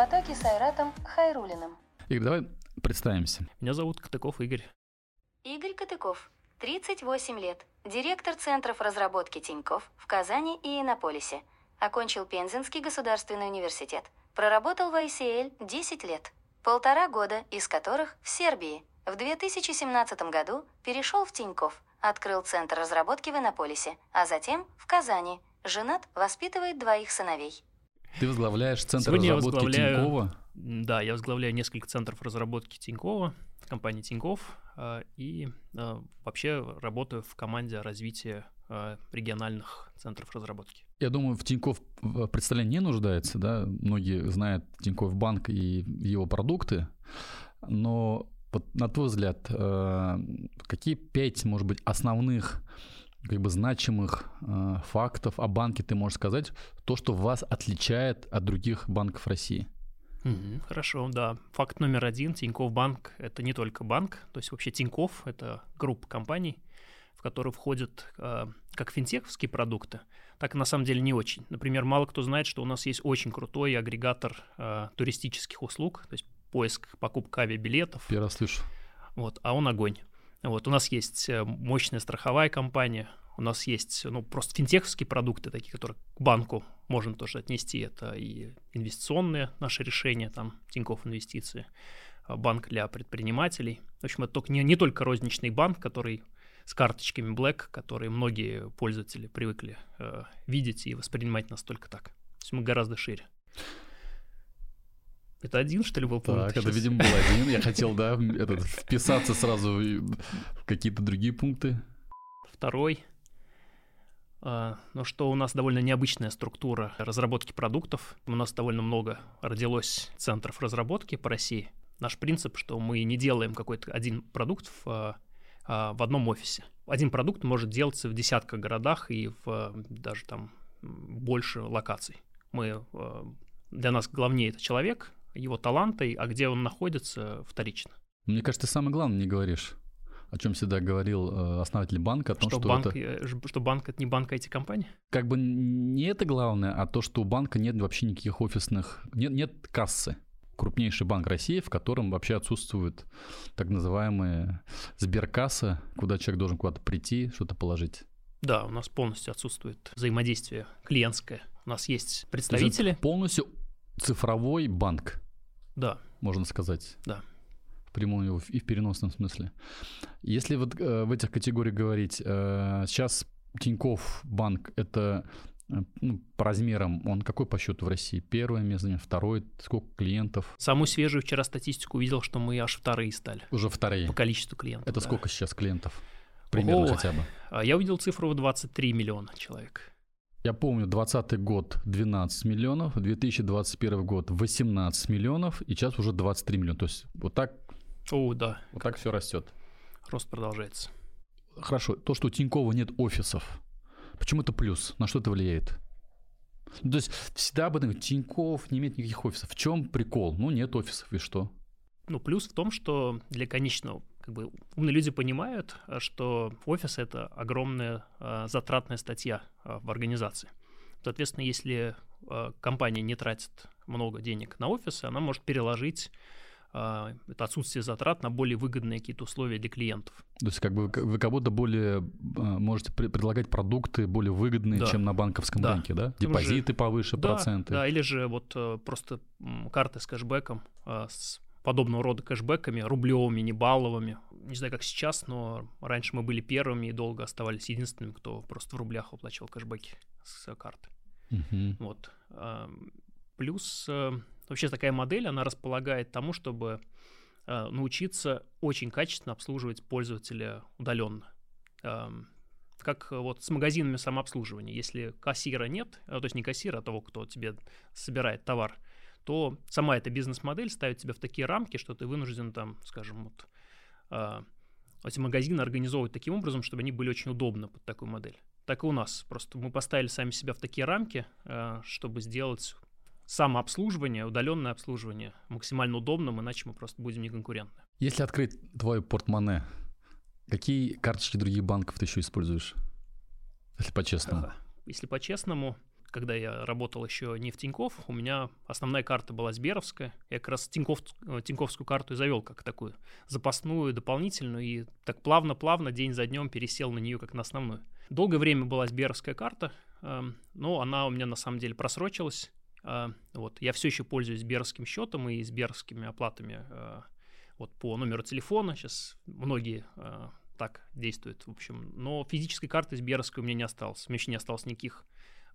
потоке с Айратом Хайрулиным. Игорь, давай представимся. Меня зовут Катыков Игорь. Игорь Катыков, 38 лет, директор центров разработки Тиньков в Казани и Иннополисе. Окончил Пензенский государственный университет. Проработал в ICL 10 лет, полтора года из которых в Сербии. В 2017 году перешел в Тиньков, открыл центр разработки в Иннополисе, а затем в Казани. Женат, воспитывает двоих сыновей. Ты возглавляешь центр Сегодня разработки возглавляю- Тинькова. Да, я возглавляю несколько центров разработки Тинькова, компании Тиньков, а, и а, вообще работаю в команде развития а, региональных центров разработки. Я думаю, в Тиньков в представлении не нуждается, да, многие знают Тиньков банк и его продукты, но вот на твой взгляд, какие пять, может быть, основных как бы значимых э, фактов о банке ты можешь сказать, то, что вас отличает от других банков России? Мгм, Хорошо, да. Факт номер один. Тиньков Банк — это не только банк. То есть вообще Тиньков — это группа компаний, в которые входят э, как финтеховские продукты, так и на самом деле не очень. Например, мало кто знает, что у нас есть очень крутой агрегатор э, туристических услуг, то есть поиск, покупка авиабилетов, Первый раз слышу. вот, а он огонь. Вот, у нас есть э, мощная страховая компания, у нас есть, ну, просто финтеховские продукты, такие, которые к банку можно тоже отнести. Это и инвестиционные наши решения, там, Тинькофф Инвестиции, а, банк для предпринимателей. В общем, это только, не, не только розничный банк, который с карточками Black, которые многие пользователи привыкли э, видеть и воспринимать нас только так. То есть мы гораздо шире. Это один, что ли, был пункт? Так, это, видимо, был один. Я хотел, да, этот, вписаться сразу в какие-то другие пункты. Второй, а, ну что у нас довольно необычная структура разработки продуктов. У нас довольно много родилось центров разработки по России. Наш принцип, что мы не делаем какой-то один продукт в, а, а, в одном офисе. Один продукт может делаться в десятках городах и в даже там больше локаций. Мы, для нас главнее это человек, его таланты, а где он находится, вторично. Мне кажется, ты самое главное не говоришь. О чем всегда говорил э, основатель банка, о том, Что, что, банк, это э, что банк это не банк, а эти компании? как бы не это главное, а то, что у банка нет вообще никаких офисных, нет, нет кассы. Крупнейший банк России, в котором вообще отсутствует так называемые сберкасса, куда человек должен куда-то прийти, что-то положить. Да, у нас полностью отсутствует взаимодействие клиентское. У нас есть То есть представители. полностью цифровой банк, Да, можно сказать. Да. В прямом и в переносном смысле. Если вот э, в этих категориях говорить, э, сейчас Тиньков банк это э, ну, по размерам, он какой по счету в России? Первое место, нет, второй, сколько клиентов? самую свежую вчера статистику увидел, что мы аж вторые стали Уже вторые. по количеству клиентов. Это да. сколько сейчас клиентов? Примерно Ого. хотя бы. А Я увидел цифру в 23 миллиона человек. Я помню, 2020 год 12 миллионов, 2021 год 18 миллионов, и сейчас уже 23 миллиона. То есть вот так, О, да, вот так все растет. рост продолжается. Хорошо, то, что у Тинькова нет офисов, почему это плюс? На что это влияет? Ну, то есть всегда об этом Тиньков не имеет никаких офисов. В чем прикол? Ну, нет офисов, и что? Ну, плюс в том, что для конечного, как бы, умные люди понимают, что офис — это огромная а, затратная статья а, в организации. Соответственно, если а, компания не тратит много денег на офисы, она может переложить это отсутствие затрат на более выгодные какие-то условия для клиентов. То есть как бы вы- кого-то более можете пре- предлагать продукты более выгодные, Да. чем на банковском Да. рынке, да? Тем же- Депозиты повыше, Да, проценты. Да, или же вот просто карты с кэшбэком, с подобного рода кэшбэками, рублевыми, не балловыми. Не знаю, как сейчас, но раньше мы были первыми и долго оставались единственными, кто просто в рублях выплачивал кэшбэки с карты. Мгм. Вот. А, Плюс э, вообще такая модель, она располагает тому, чтобы э, научиться очень качественно обслуживать пользователя удаленно. Эм, Как э, вот с магазинами самообслуживания. Если кассира нет, э, то есть не кассира, а того, кто тебе собирает товар, то сама эта бизнес-модель ставит тебя в такие рамки, что ты вынужден там, скажем, вот э, эти магазины организовывать таким образом, чтобы они были очень удобны под такую модель. Так и у нас. Просто мы поставили сами себя в такие рамки, э, чтобы сделать самообслуживание, удаленное обслуживание максимально удобным, иначе мы просто будем неконкурентны. Если открыть твое портмоне, какие карточки других банков ты еще используешь? Если по-честному. Если по-честному, когда я работал еще не в Тинькофф, у меня основная карта была Сберовская. Я как раз Тинькофф, э, Тиньковскую карту и завел как такую запасную, дополнительную, и так плавно-плавно, день за днем пересел на нее как на основную. Долгое время была Сберовская карта, эм, но она у меня на самом деле просрочилась. Э, вот. Я все еще пользуюсь Сберовским счетом и Сберовскими оплатами э, вот, по номеру телефона. Сейчас многие так действуют, в общем. Но физической карты Сберовской у меня не осталось. У меня еще не осталось никаких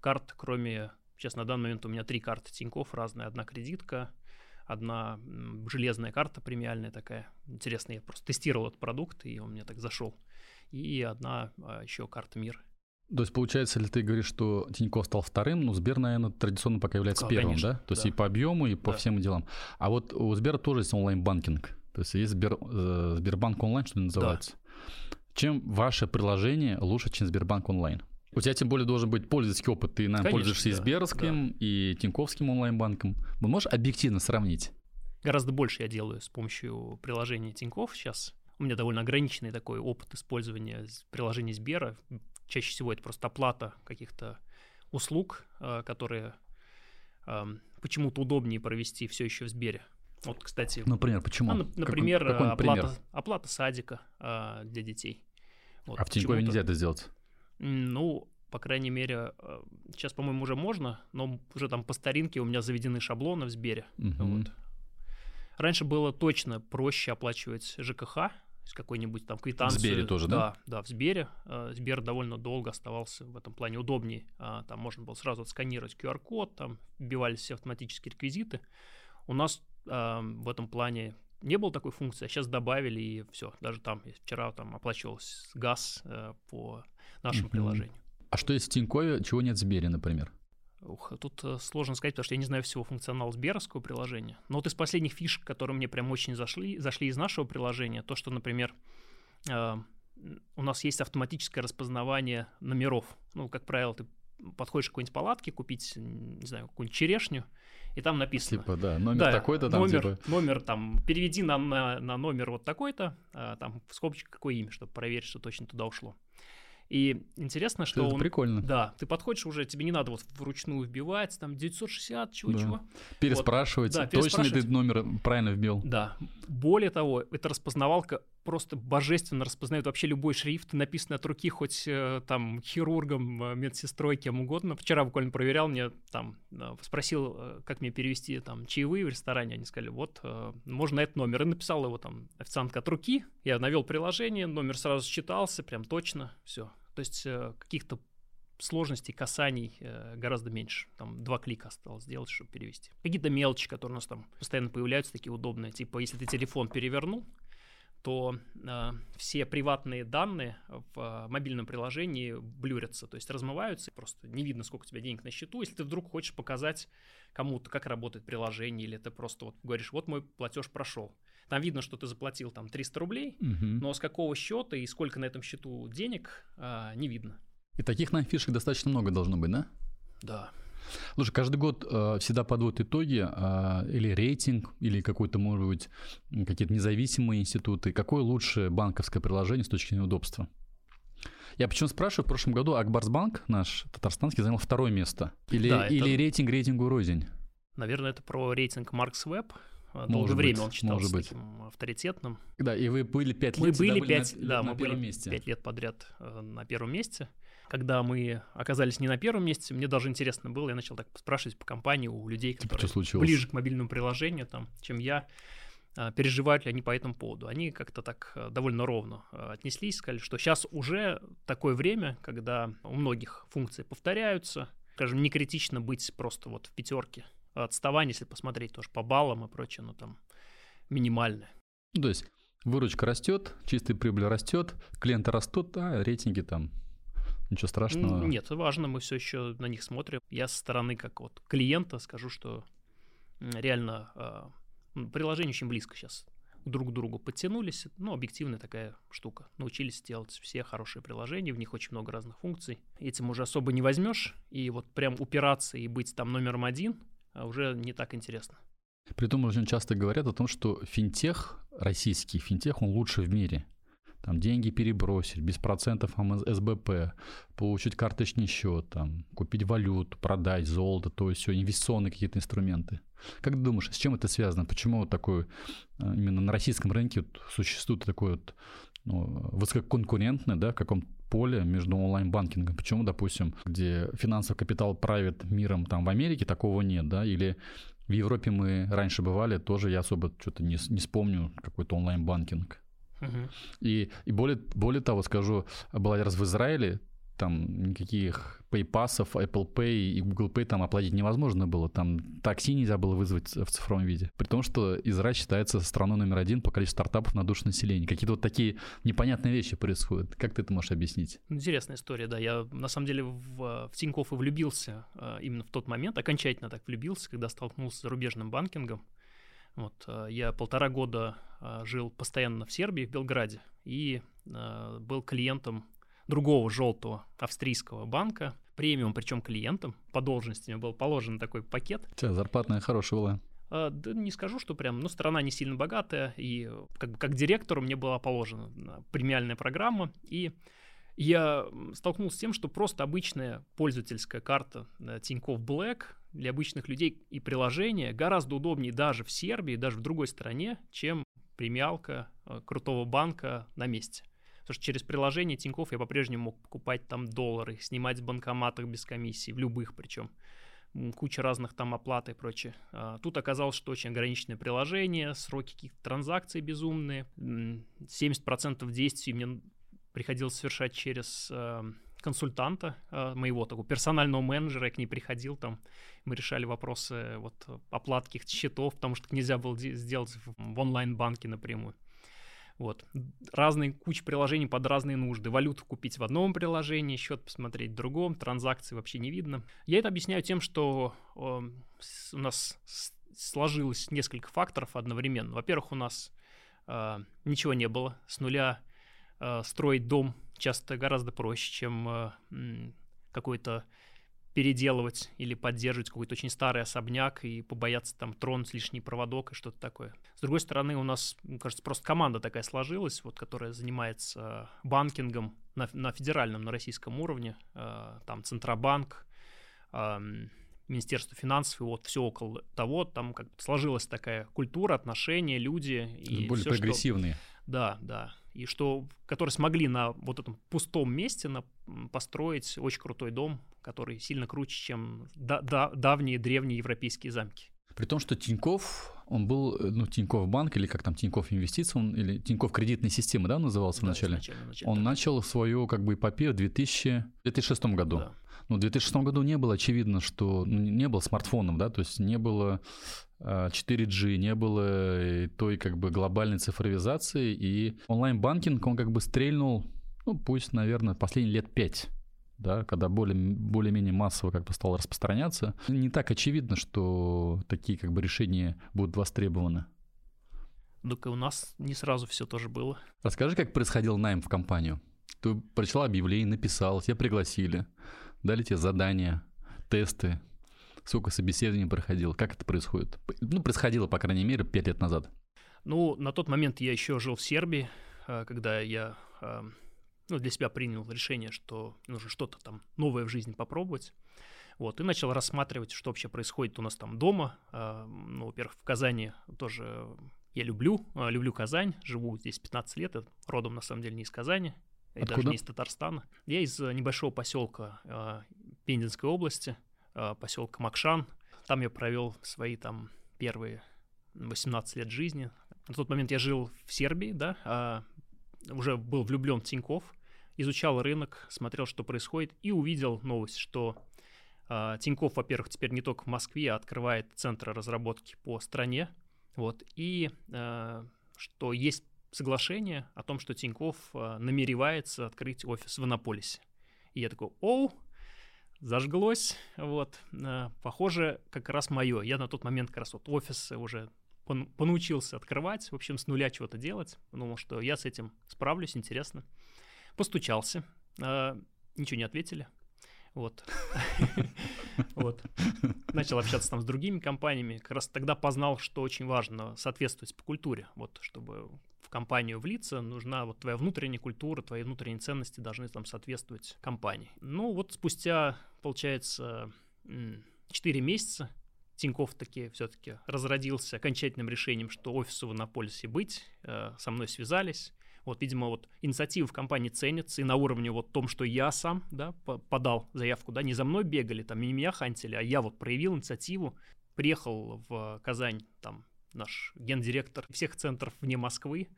карт, кроме... Сейчас на данный момент у меня три карты Тинькофф разные. Одна кредитка, одна железная карта премиальная такая. Интересно, я просто тестировал этот продукт, и он мне так зашел. И одна а, еще карта МИР. То есть, получается ли ты говоришь, что Тинькофф стал вторым, но Сбер, наверное, традиционно пока является да, первым, конечно, да? То есть да. и по объему, и по да. всем делам. А вот у Сбера тоже есть онлайн-банкинг. То есть есть Сбер, э, Сбербанк онлайн, что называется. Да. Чем ваше приложение лучше, чем Сбербанк онлайн? У тебя тем более должен быть пользовательский опыт. Ты, наверное, Конечно, пользуешься да, и Сберовским, да. и Тиньковским онлайн-банком. Вы можешь объективно сравнить? Гораздо больше я делаю с помощью приложения Тиньков сейчас. У меня довольно ограниченный такой опыт использования приложения Сбера. Чаще всего это просто оплата каких-то услуг, э, которые эм, почему-то удобнее провести все еще в Сбере. Вот, кстати. Например, почему? А, например, какой, какой оплата, пример? оплата садика а, для детей. Вот, а в Тинькове нельзя это сделать? Ну, по крайней мере, э, сейчас, по-моему, уже можно, но уже там по старинке у меня заведены шаблоны в Сбере. Угу. Вот. Раньше было точно проще оплачивать ЖКХ, какой-нибудь там квитанцию. В Сбере тоже, да? Да, да, в Сбере. Э, Сбер довольно долго оставался в этом плане удобнее. А, там можно было сразу отсканировать QR-код, там вбивались все автоматические реквизиты. У нас э, в этом плане не было такой функции, а сейчас добавили, и все. Даже там вчера там оплачивался газ э, по нашему mm-hmm. приложению. А что есть в Тинькове, чего нет в Сбере, например? Ух, тут э, сложно сказать, потому что я не знаю всего функционала Сберовского приложения. Но вот из последних фишек, которые мне прям очень зашли, зашли из нашего приложения, то, что, например, э, у нас есть автоматическое распознавание номеров. Ну, как правило, ты подходишь к какой-нибудь палатке купить, не знаю, какую-нибудь черешню, и там написано. Типа, да, номер да, такой-то там, номер, типа... Номер там, переведи нам на, на номер вот такой-то, а, там в скобочках какое имя, чтобы проверить, что точно туда ушло. И интересно, что... Это он, прикольно. Да, ты подходишь уже, тебе не надо вот вручную вбивать, там 960, чего-чего. Да. Переспрашивать, вот, да, точно ли ты номер правильно вбил. Да. Более того, эта распознавалка просто божественно распознает вообще любой шрифт, написанный от руки хоть э, там хирургом, э, медсестрой, кем угодно. Вчера буквально проверял, мне там э, спросил, как мне перевести там чаевые в ресторане, они сказали, вот, можно этот номер. И написал его там официантка от руки, я навел приложение, номер сразу считался, прям точно, все. То есть каких-то сложностей, касаний гораздо меньше. Там два клика осталось сделать, чтобы перевести. Какие-то мелочи, которые у нас там постоянно появляются, такие удобные. Типа, если ты телефон перевернул, то э, все приватные данные в э, мобильном приложении блюрятся, то есть размываются, просто не видно, сколько у тебя денег на счету. Если ты вдруг хочешь показать кому-то, как работает приложение, или ты просто вот говоришь, вот мой платеж прошел. Там видно, что ты заплатил там 300 рублей, угу. но с какого счета и сколько на этом счету денег э, не видно. И таких нам фишек достаточно много должно быть, да? Да. Слушай, каждый год э, всегда подводят итоги, э, или рейтинг, или какой-то, может быть, какие-то независимые институты. Какое лучшее банковское приложение с точки зрения удобства? Я почему спрашиваю, в прошлом году Акбарсбанк наш татарстанский занял второе место. Или, да, или это... рейтинг рейтингу рознь? Наверное, это про рейтинг Маркс Веб. Долгое время он считался может быть. таким авторитетным. Да, и вы были пять лет, мы были пять, да, на мы были пять лет подряд э, на первом месте когда мы оказались не на первом месте, мне даже интересно было, я начал так спрашивать по компании у людей, типа, которые ближе к мобильному приложению, там, чем я, а, переживают ли они по этому поводу. Они как-то так э, довольно ровно э, отнеслись, сказали, что сейчас уже такое время, когда у многих функции повторяются, скажем, не критично быть просто вот в пятерке. Отставание, если посмотреть тоже по баллам и прочее, ну там минимальное. Ну, то есть выручка растет, чистая прибыль растет, клиенты растут, а рейтинги там Ничего страшного. Нет, важно, мы все еще на них смотрим. Я со стороны как вот клиента скажу, что реально э, приложение очень близко сейчас друг к другу подтянулись. Ну, объективная такая штука. Научились делать все хорошие приложения, в них очень много разных функций. Этим уже особо не возьмешь, и вот прям упираться и быть там номером один а, уже не так интересно. Притом очень часто говорят о том, что финтех, российский финтех, он лучше в мире. Там деньги перебросить, без процентов СБП, получить карточный счет, там, купить валюту, продать золото, то есть все, инвестиционные какие-то инструменты. Как ты думаешь, с чем это связано? Почему вот такой, э, именно на российском рынке вот существует такой вот ну, высококонкурентное, да, в каком поле между онлайн-банкингом. Почему, допустим, где финансовый капитал правит миром там в Америке, такого нет, да, или в Европе мы раньше бывали, тоже я особо что-то не, не вспомню какой-то онлайн-банкинг. Uh-huh. И, и более, более того, скажу, была раз в Израиле, там никаких PayPass, Apple Pay и Google Pay там оплатить невозможно было. Там такси нельзя было вызвать в цифровом виде. При том, что Израиль считается страной номер один по количеству стартапов на душу населения. Какие-то вот такие непонятные вещи происходят. Как ты это можешь объяснить? Интересная история, да. Я на самом деле в, в Тинькофф и влюбился э, именно в тот момент, окончательно так влюбился, когда столкнулся с зарубежным банкингом. Вот, э, я полтора года э, жил постоянно в Сербии, в Белграде, и был клиентом другого желтого австрийского банка, премиум, причем клиентом, по должности мне был положен такой пакет. Тебя зарплатная хорошая была. А, да не скажу, что прям, ну, страна не сильно богатая, и как, бы, как директору мне была положена премиальная программа, и я столкнулся с тем, что просто обычная пользовательская карта Тинькофф Black для обычных людей и приложение гораздо удобнее даже в Сербии, даже в другой стране, чем премиалка э, крутого банка на месте. Потому что через приложение Тинькофф я по-прежнему мог покупать там доллары, снимать в банкоматах без комиссии, в любых причем. Куча разных там оплат и прочее. А, тут оказалось, что очень ограниченное приложение, сроки каких-то транзакций безумные. 70% действий мне приходилось совершать через а, консультанта а, моего, такого персонального менеджера, я к ней приходил, там мы решали вопросы вот оплат каких-то счетов, потому что нельзя было сделать в онлайн-банке напрямую. Вот. Разные куча приложений под разные нужды. Валюту купить в одном приложении, счет посмотреть в другом, транзакции вообще не видно. Я это объясняю тем, что э, у нас сложилось несколько факторов одновременно. Во-первых, у нас э, ничего не было. С нуля э, строить дом часто гораздо проще, чем э, какой-то переделывать или поддерживать какой-то очень старый особняк и побояться там тронуть лишний проводок и что-то такое. С другой стороны, у нас, кажется, просто команда такая сложилась, вот, которая занимается банкингом на, на федеральном, на российском уровне. Э, там Центробанк, э, Министерство финансов, и вот все около того, там как сложилась такая культура, отношения, люди. И Более все, прогрессивные. Что, да, да. И что, которые смогли на вот этом пустом месте на, построить очень крутой дом, который сильно круче, чем да, да, давние древние европейские замки. При том, что Тиньков, он был, ну, Тиньков банк, или как там, Тиньков инвестиции, он, или Тиньков кредитная система, да, он назывался да, вначале? Изначально, изначально, он так. начал свою, как бы, эпопею в 2000, 2006 году. Да. Ну, в 2006 году не было очевидно, что ну, не было смартфонов, да, то есть не было 4G, а, не было той, как бы, глобальной цифровизации, и онлайн-банкинг, он как бы стрельнул, ну, пусть, наверное, последние лет пять да, когда более, более-менее массово как бы стало распространяться, не так очевидно, что такие как бы решения будут востребованы. И у нас не сразу все тоже было. Расскажи, как происходил найм в компанию. Ты прочла объявление, написал, тебя пригласили, дали тебе задания, тесты, сколько собеседований проходил, как это происходит? Ну, происходило, по крайней мере, пять лет назад. Ну, на тот момент я еще жил в Сербии, э, когда я э, ну, для себя принял решение, что нужно что-то там новое в жизни попробовать. Вот, и начал рассматривать, что вообще происходит у нас там дома. А, ну, во-первых, в Казани тоже я люблю, а, люблю Казань, живу здесь 15 лет, родом на самом деле не из Казани, Откуда? даже не из Татарстана. Я из э, небольшого поселка а, Пензенской области, поселка Макшан. Там я провел свои там первые 18 лет жизни. На тот момент я жил в Сербии, да, уже был влюблен в Тиньков, изучал рынок, смотрел, что происходит, и увидел новость, что э, Тиньков, во-первых, теперь не только в Москве, а открывает центры разработки по стране, вот, и э, что есть соглашение о том, что Тиньков э, намеревается открыть офис в Иннополисе. И я такой, оу, зажглось, вот, э, похоже, как раз мое. Я на тот момент как раз вот офисы уже понаучился открывать, в общем, с нуля чего-то делать. Думал, что я с этим справлюсь, интересно. Постучался, э, ничего не ответили. Вот. вот. Начал общаться там с другими компаниями. Как раз тогда познал, что очень важно соответствовать по культуре. Вот, чтобы компанию влиться, нужна вот твоя внутренняя культура, твои внутренние ценности должны там соответствовать компании. Ну вот спустя, получается, 4 месяца Тиньков таки все-таки разродился окончательным решением, что офису в Иннополисе быть, э, со мной связались. Вот, видимо, вот инициатива в компании ценится, и на уровне вот том, что я сам, да, подал заявку, да, не за мной бегали, там, не меня хантили, а я вот проявил инициативу, приехал в Казань, там, наш гендиректор всех центров вне Москвы.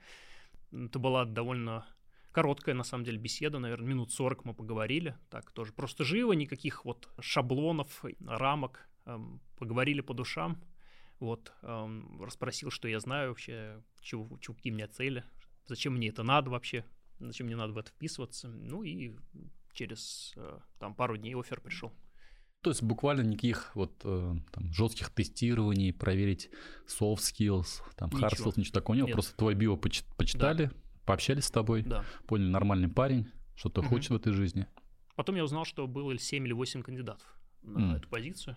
Это была довольно короткая, на самом деле, беседа, наверное, минут 40 мы поговорили, так тоже просто живо, никаких вот шаблонов, рамок, эм, поговорили по душам, вот, эм, расспросил, что я знаю вообще, чего, чего, какие у меня цели, зачем мне это надо вообще, зачем мне надо в это вписываться, ну и через э, там пару дней офер пришел. То есть буквально никаких вот э, там, жестких тестирований, проверить soft skills, там ничего. hard skills, ничего такого не было. Просто твой био почитали, да. пообщались с тобой, да. поняли, нормальный парень, что ты угу. хочешь в этой жизни. Потом я узнал, что было 7 или 8 кандидатов на mm. эту позицию.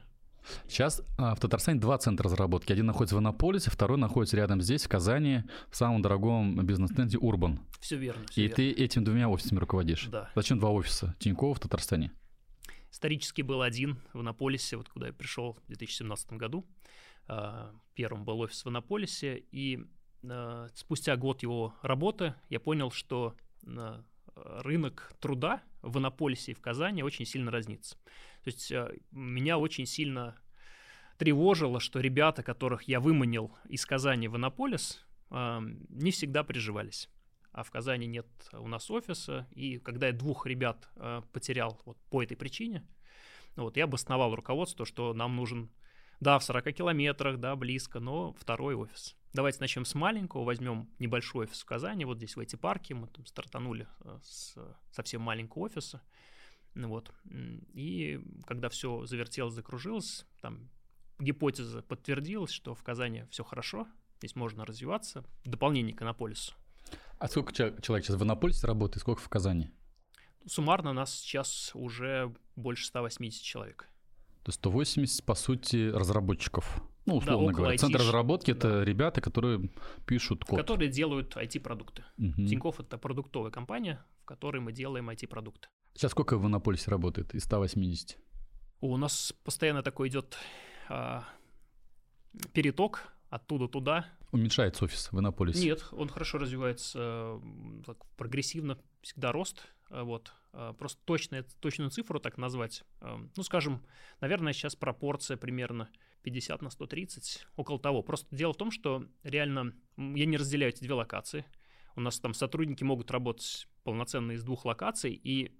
Сейчас а, в Татарстане два центра разработки. Один находится в Иннополисе, второй находится рядом здесь, в Казани, в самом дорогом бизнес-центре Урбан. Все верно. Все И верно. ты этими двумя офисами руководишь. Да. Зачем два офиса? Тинькова в Татарстане. Исторически был один в Иннополисе, вот куда я пришел в 2017 году. А, первым был офис в Иннополисе, и а, спустя год его работы я понял, что а, рынок труда в Иннополисе и в Казани очень сильно разнится. То есть меня очень сильно тревожило, что ребята, которых я выманил из Казани в Иннополис, не всегда приживались а в Казани нет у нас офиса. И когда я двух ребят э, потерял вот по этой причине, вот, я обосновал руководство, что нам нужен, да, в 40 километрах, да, близко, но второй офис. Давайте начнем с маленького, возьмем небольшой офис в Казани, вот здесь в эти парки, мы там стартанули э, с совсем маленького офиса, ну вот, и когда все завертелось, закружилось, там гипотеза подтвердилась, что в Казани все хорошо, здесь можно развиваться, дополнение к Иннополису. А сколько человек сейчас в Иннополисе работает, сколько в Казани? Суммарно нас сейчас уже больше 180 человек. То есть 180, по сути, разработчиков. Ну, условно да, говоря. Центр разработки да. это ребята, которые пишут код. Которые делают IT-продукты. Угу. Тинькофф это продуктовая компания, в которой мы делаем IT-продукты. Сейчас сколько в Иннополисе работает из 180? У нас постоянно такой идет а, переток оттуда туда. Уменьшается офис в Иннополисе? Нет, он хорошо развивается, так, прогрессивно, всегда рост. Э, вот. Э, просто точную, точную цифру так назвать, э, ну, скажем, наверное, сейчас пропорция примерно 50 на 130, около того. Просто дело в том, что реально я не разделяю эти две локации. У нас там сотрудники могут работать полноценно из двух локаций, и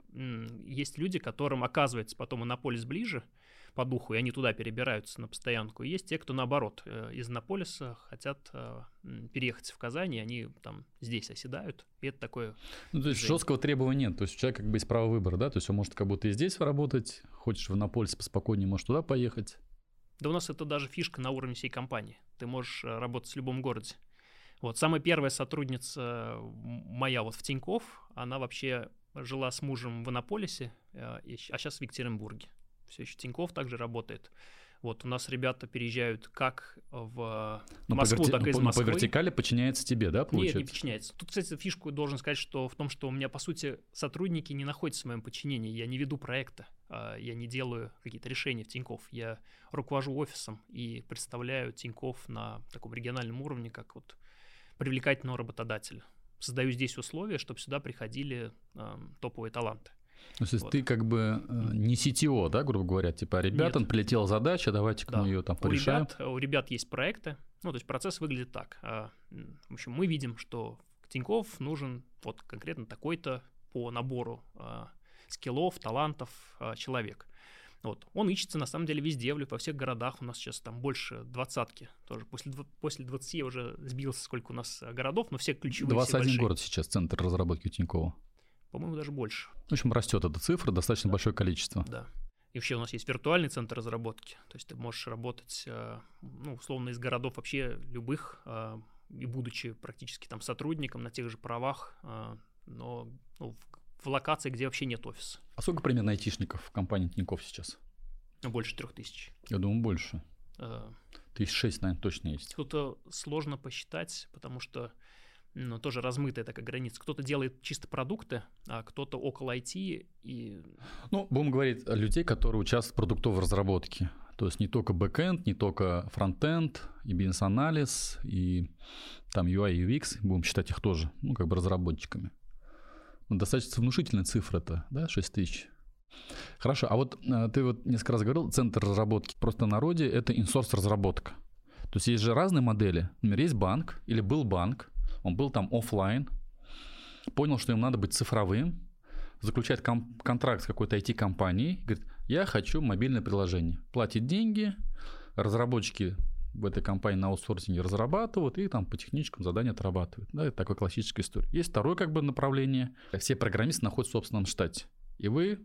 есть люди, которым оказывается потом Иннополис ближе, по духу, и они туда перебираются на постоянку. есть те, кто наоборот э, из Иннополиса хотят э, переехать в Казань, и они там здесь оседают. И это такое... Ну, то есть жесткого требования нет. То есть у человека как бы есть право выбора, да? То есть он может как будто и здесь работать, хочешь в Иннополис поспокойнее, можешь туда поехать. Да у нас это даже фишка на уровне всей компании. Ты можешь э, работать в любом городе. Вот самая первая сотрудница моя вот в Тиньков, она вообще жила с мужем в Иннополисе, а сейчас в Екатеринбурге все еще Тиньков также работает. Вот у нас ребята переезжают как в но Москву, верти... так и из Москвы. По вертикали подчиняется тебе, да, получается? Нет, не подчиняется. Тут, кстати, фишку должен сказать, что в том, что у меня, по сути, сотрудники не находятся в моем подчинении. Я не веду проекта, а я не делаю какие-то решения в Тиньков. Я руковожу офисом и представляю Тиньков на таком региональном уровне, как вот привлекательного работодателя. Создаю здесь условия, чтобы сюда приходили э, топовые таланты. То есть вот. ты как бы э, не CTO, да, грубо говоря, типа, ребятам Нет. прилетела задача, давайте-ка да. мы ее там порешаем. У ребят, у ребят есть проекты, ну, то есть процесс выглядит так. А, в общем, мы видим, что Тиньков нужен вот конкретно такой-то по набору а, скиллов, талантов а, человек. Вот. Он ищется на самом деле везде, во всех городах. У нас сейчас там больше двадцатки. Тоже после, после 20 я уже сбился, сколько у нас городов, но все ключевые. 21 все город сейчас центр разработки у Тинькова по-моему, даже больше. В общем, растет эта цифра, достаточно да. большое количество. Да. И вообще у нас есть виртуальный центр разработки. То есть ты можешь работать, э, ну, условно, из городов вообще любых, э, и будучи практически там сотрудником на тех же правах, э, но ну, в локации, где вообще нет офиса. А сколько примерно айтишников в компании Тинькофф сейчас? Больше трех тысяч. Я думаю, больше. Тысяч шесть, наверное, точно есть. Тут сложно посчитать, потому что но тоже размытая такая граница. Кто-то делает чисто продукты, а кто-то около IT и... Ну, будем говорить о людей, которые участвуют в продуктовой разработке. То есть не только бэкэнд, не только фронтенд, и бизнес-анализ, и там UI и UX, будем считать их тоже, ну, как бы разработчиками. Ну, достаточно внушительная цифра это, да, 6 тысяч. Хорошо, а вот э, ты вот несколько раз говорил, центр разработки. Просто на народе это инсорс разработка. То есть есть же разные модели. Например, есть банк или был банк, он был там офлайн, понял, что им надо быть цифровым, заключает контракт с какой-то IT-компанией, говорит, я хочу мобильное приложение. Платит деньги, разработчики в этой компании на аутсорсинге разрабатывают и там по техническому заданию отрабатывают. Да, это такая классическая история. Есть второе как бы направление. Все программисты находятся в собственном штате. И вы,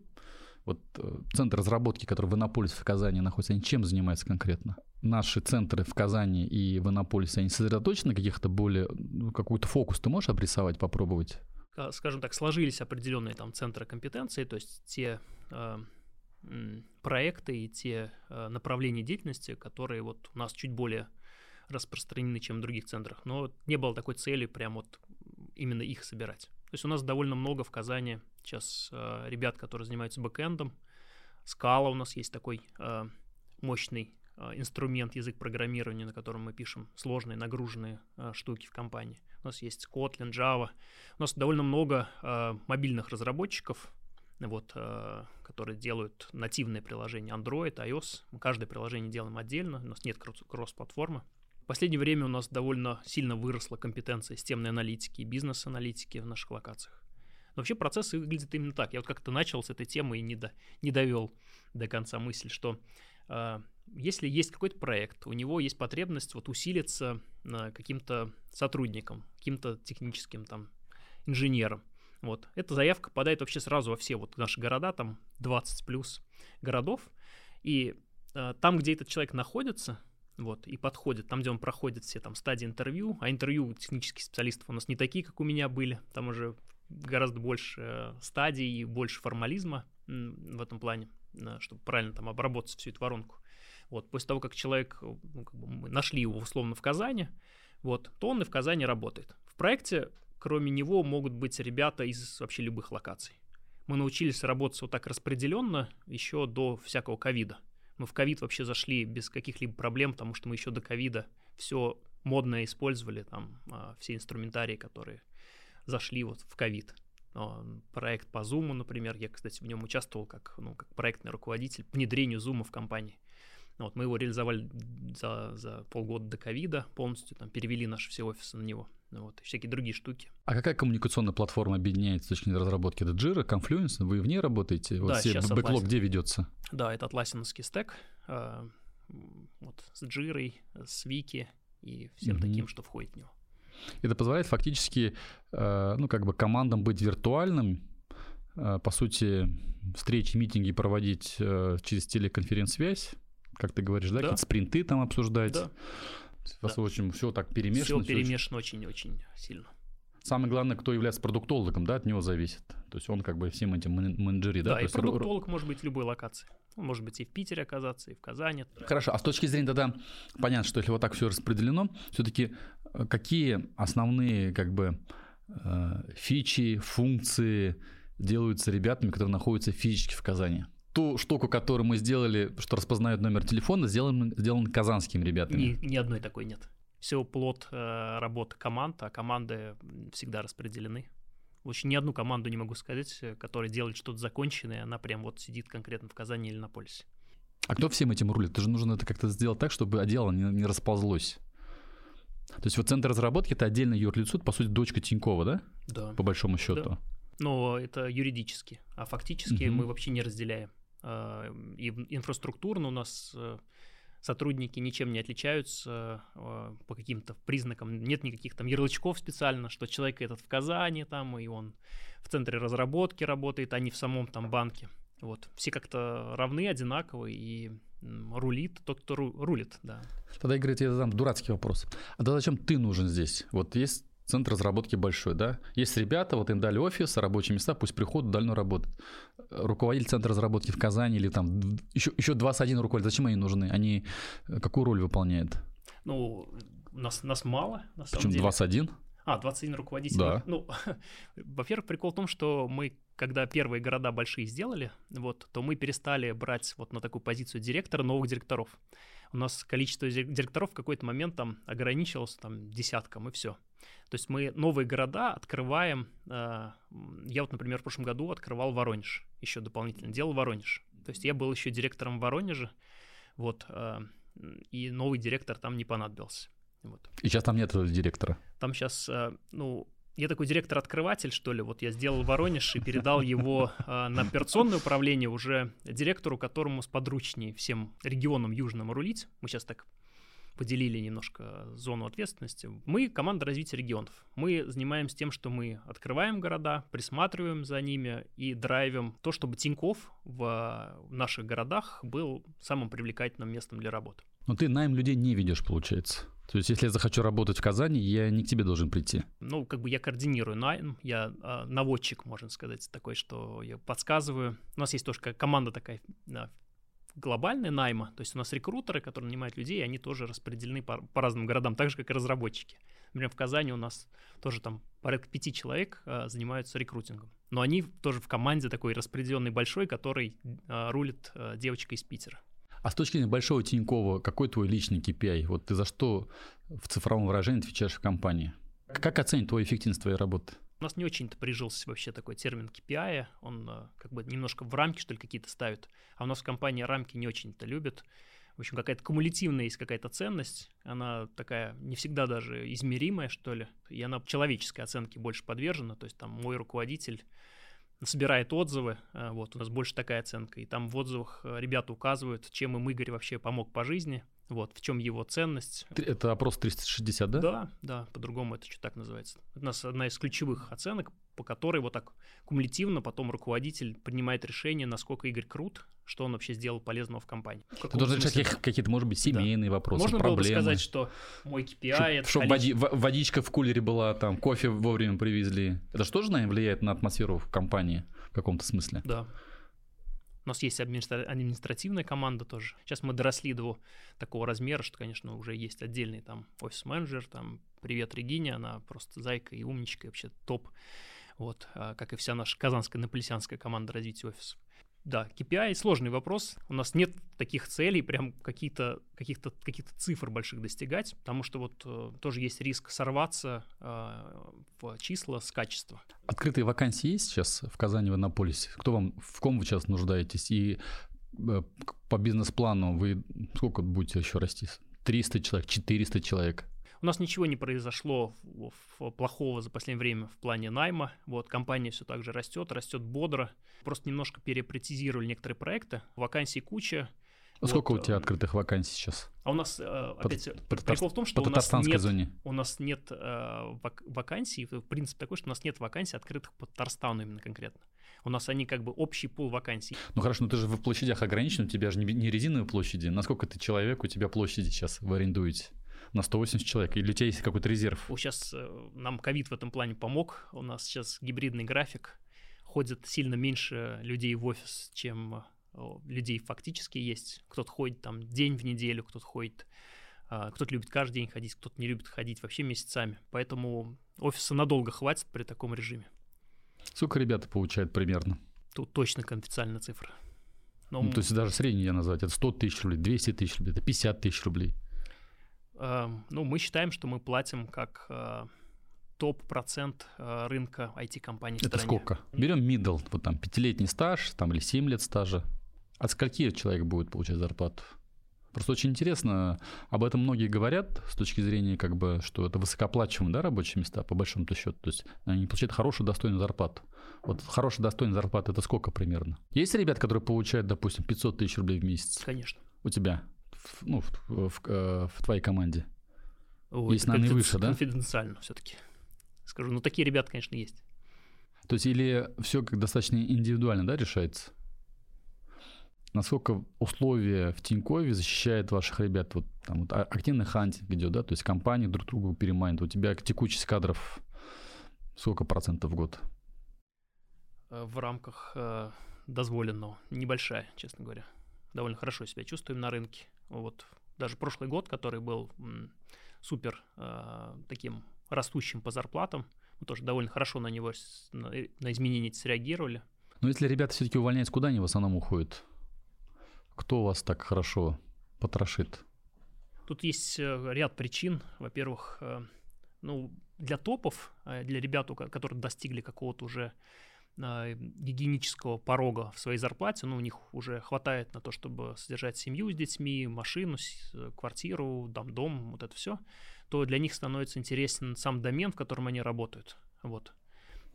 вот э, центр разработки, который в Иннополисе в Казани находится, они чем занимаются конкретно? Наши центры в Казани и в Иннополисе, они сосредоточены на каких-то более, ну, какой-то фокус ты можешь обрисовать, попробовать? Скажем так, сложились определенные там центры компетенции, то есть те э, проекты и те э, направления деятельности, которые вот у нас чуть более распространены, чем в других центрах. Но не было такой цели прям вот именно их собирать. То есть у нас довольно много в Казани сейчас э, ребят, которые занимаются бэкэндом. Скала у нас есть такой э, мощный инструмент, язык программирования, на котором мы пишем сложные, нагруженные штуки в компании. У нас есть Kotlin, Java. У нас довольно много мобильных разработчиков, вот, которые делают нативные приложения Android, iOS. Мы каждое приложение делаем отдельно, у нас нет кросс-платформы. В последнее время у нас довольно сильно выросла компетенция системной аналитики и бизнес-аналитики в наших локациях. Но вообще процесс выглядит именно так. Я вот как-то начал с этой темы и не, до, не довел до конца мысль, что если есть какой-то проект, у него есть потребность вот усилиться э, каким-то сотрудником, каким-то техническим там инженером, вот. Эта заявка попадает вообще сразу во все вот наши города, там 20 плюс городов. И э, там, где этот человек находится, вот, и подходит, там, где он проходит все там стадии интервью, а интервью технических специалистов у нас не такие, как у меня были, там уже гораздо больше э, стадий и больше формализма в этом плане, э, чтобы правильно там обработать всю эту воронку. Вот, после того, как человек, ну, как бы мы нашли его условно в Казани, вот, то он и в Казани работает. В проекте кроме него могут быть ребята из вообще любых локаций. Мы научились работать вот так распределенно еще до всякого ковида. Мы в ковид вообще зашли без каких-либо проблем, потому что мы еще до ковида все модное использовали, там а, все инструментарии, которые зашли вот в ковид. Проект по Zoom, например, я, кстати, в нем участвовал как, ну, как проектный руководитель внедрению Zoom в компании. Вот, мы его реализовали за, за полгода до ковида полностью, там, перевели наши все офисы на него вот, и всякие другие штуки. А какая коммуникационная платформа объединяет с точки зрения разработки? Это Jira, Confluence? Вы в ней работаете? Вот да, все сейчас бэклог где ведется? Да, это атласиновский стек. Э, вот, с Jira, с Wiki и всем mm-hmm. таким, что входит в него. Это позволяет фактически, э, ну, как бы командам быть виртуальным, э, по сути, встречи, митинги проводить через телеконференц-связь, как ты говоришь, да, да. какие-то спринты там обсуждать. Да. У вас да. очень все так перемешано. Все перемешано очень-очень сильно. Самое главное, кто является продуктологом, да, от него зависит. То есть он как бы всем этим менеджерит, да? Да, и продуктолог может быть в любой локации. Он может быть и в Питере оказаться, и в Казани. Хорошо, а с точки зрения тогда, понятно, что если вот так все распределено, все-таки э, какие основные как бы э, фичи, функции делаются ребятами, которые находятся физически в Казани? Ту штуку, которую мы сделали, что распознает номер телефона, сделан, сделан казанскими ребятами. Ни, ни одной такой нет. Все плод э, работы команд, а команды всегда распределены. Очень ни одну команду не могу сказать, э, которая делает что-то законченное, она прям вот сидит конкретно в Казани или на полюсе. А кто всем этим рулит? Ты же нужно это как-то сделать так, чтобы одеяло не, не расползлось. То есть вот центр разработки это отдельно юрлицо, по сути, дочка Тинькова, да? Да. По большому счету. Да. Но это юридически, а фактически угу. мы вообще не разделяем. А, и инфраструктурно у нас э, сотрудники ничем не отличаются э, по каким-то признакам. Нет никаких там ярлычков специально, что человек этот в Казани там, и он в центре разработки работает, а не в самом там банке. Вот. Все как-то равны, одинаковы, и рулит тот, кто рулит, да. Тогда, Игорь, я задам дурацкий вопрос. А тогда зачем ты нужен здесь? Вот есть центр разработки большой, да? Есть ребята, вот им дали офис, рабочие места, пусть приходят, дально работают. Руководитель центра разработки в Казани или там еще, еще 21 руководитель, зачем они нужны? Они э, какую роль выполняют? Ну, нас, нас мало, на самом Почему, деле. 21? А, 21 руководитель. Да. Ну, во-первых, прикол в том, что мы, когда первые города большие сделали, вот, то мы перестали брать вот на такую позицию директора новых директоров. У нас количество директоров в какой-то момент там ограничивалось там десятком, и все. То есть мы новые города открываем. Э, я вот, например, в прошлом году открывал Воронеж, еще дополнительно делал Воронеж. То есть я был еще директором в Воронеже, вот, э, и новый директор там не понадобился. Вот. И сейчас там нет директора? Там сейчас, э, ну, я такой директор-открыватель, что ли, вот я сделал Воронеж и передал его э, на операционное управление уже директору, которому сподручнее всем регионам южным рулить. Мы сейчас так поделили немножко зону ответственности. Мы команда развития регионов. Мы занимаемся тем, что мы открываем города, присматриваем за ними и драйвим то, чтобы Тиньков в наших городах был самым привлекательным местом для работы. Но ты найм людей не ведешь, получается. То есть, если я захочу работать в Казани, я не к тебе должен прийти. Ну, как бы я координирую найм, я э, наводчик, можно сказать, такой, что я подсказываю. У нас есть тоже команда такая да, глобальная найма, то есть у нас рекрутеры, которые нанимают людей, они тоже распределены по, по разным городам, так же, как и разработчики. Например, в Казани у нас тоже там порядка пяти человек э, занимаются рекрутингом. Но они тоже в команде такой распределенный большой, который э, рулит э, девочка из Питера. А с точки зрения большого Тинькова, какой твой личный KPI? Вот ты за что в цифровом выражении отвечаешь в компании? Как оценить твою эффективность твоей работы? У нас не очень-то прижился вообще такой термин KPI, он э, как бы немножко в рамки, что ли, какие-то ставит, а у нас в компании рамки не очень-то любят. В общем, какая-то кумулятивная есть какая-то ценность, она такая не всегда даже измеримая, что ли, и она человеческой оценке больше подвержена, то есть там мой руководитель собирает отзывы, э, вот, у нас больше такая оценка, и там в отзывах э, ребята указывают, чем им Игорь вообще помог по жизни, вот, в чем его ценность. Это опрос 360, да? Да, да, по-другому это что так называется. Это у нас одна из ключевых оценок, по которой вот так кумулятивно потом руководитель принимает решение, насколько Игорь крут, что он вообще сделал полезного в компании. В Ты должен решать какие-то, может быть, семейные да. вопросы, Можно проблемы. было бы сказать, что мой KPI Чтоб, это Чтобы количество... водичка в кулере была, там, кофе вовремя привезли. Это же тоже, наверное, влияет на атмосферу в компании в каком-то смысле? Да. У нас есть администра... административная команда тоже. Сейчас мы доросли до такого размера, что, конечно, уже есть отдельный там офис-менеджер, там привет Регине, она просто зайка и умничка, и вообще топ. Вот, а, как и вся наша казанская наполисянская команда развития офиса. Да, KPI сложный вопрос. У нас нет таких целей, прям какие-то каких-то каких цифр больших достигать, потому что вот э, тоже есть риск сорваться э, в числа с качества. Открытые вакансии есть сейчас в Казани в Иннополисе? Кто вам, в ком вы сейчас нуждаетесь? И э, по бизнес-плану вы сколько будете еще расти? 300 человек, 400 человек? У нас ничего не произошло плохого за последнее время в плане найма. Вот, компания все так же растет, растет бодро. Просто немножко перепретизировали некоторые проекты. Вакансий куча. Сколько вот, у тебя э, открытых вакансий сейчас? А у нас, э, опять, по, прикол в том, что у нас, нет, зоне. у нас нет э, вакансий, принцип такой, что у нас нет вакансий, открытых по Татарстану именно конкретно. У нас они как бы общий пул вакансий. Ну хорошо, но ты же в площадях ограничен, у тебя же не, не резиновые площади. Насколько ты человек, у тебя площади сейчас вы арендуете? На 180 человек? Или у тебя есть какой-то резерв? Сейчас э, нам ковид в этом плане помог. У нас сейчас гибридный график. Ходит сильно меньше людей в офис, чем людей фактически есть. Кто-то ходит там день в неделю, кто-то ходит, а, кто-то любит каждый день ходить, кто-то не любит ходить вообще месяцами. Поэтому офиса надолго хватит при таком режиме. Сколько ребята получают примерно? Тут точно конфиденциальная цифра. Но... Ну, то есть даже средний я назвать, это 100 тысяч рублей, 200 тысяч рублей, это 50 тысяч рублей. Эм, ну, мы считаем, что мы платим как э, топ-процент э, рынка IT-компаний Это сколько? Берем middle, вот там пятилетний стаж, там или 7 лет стажа. От скольки человек будет получать зарплату? Просто очень интересно, об этом многие говорят с точки зрения, как бы, что это высокооплачиваемые да, рабочие места, по большому-то счету. То есть они получают хорошую, достойную зарплату. Вот хорошая, достойная зарплата – это сколько примерно? Есть ребят, которые получают, допустим, 500 тысяч рублей в месяц? Конечно. У тебя? Ну, в, в, в, э, в твоей команде? Ой, есть, наверное, выше, да? Конфиденциально все-таки. Скажу, ну такие ребята, конечно, есть. То есть или все как достаточно индивидуально, да, решается? Насколько условия в Тинькове защищают ваших ребят? Вот там вот а, активный хантинг идет, да, то есть компании друг другу переманят. У тебя текучесть кадров сколько процентов в год? Э, в рамках э, дозволенного. Небольшая, честно говоря. Довольно хорошо себя чувствуем на рынке. Вот даже прошлый год, который был супер э, таким растущим по зарплатам. Мы тоже довольно хорошо на него, на, на изменения среагировали. Но если ребята все-таки увольняются, куда они в основном уходят? Кто вас так хорошо потрошит? Тут есть э, ряд причин. Во-первых, э, ну, для топов, э, для ребят, которые достигли какого-то уже гигиенического порога в своей зарплате, ну, у них уже хватает на то, чтобы содержать семью с детьми, машину, квартиру, дом, дом, вот это все, то для них становится интересен сам домен, в котором они работают. Вот.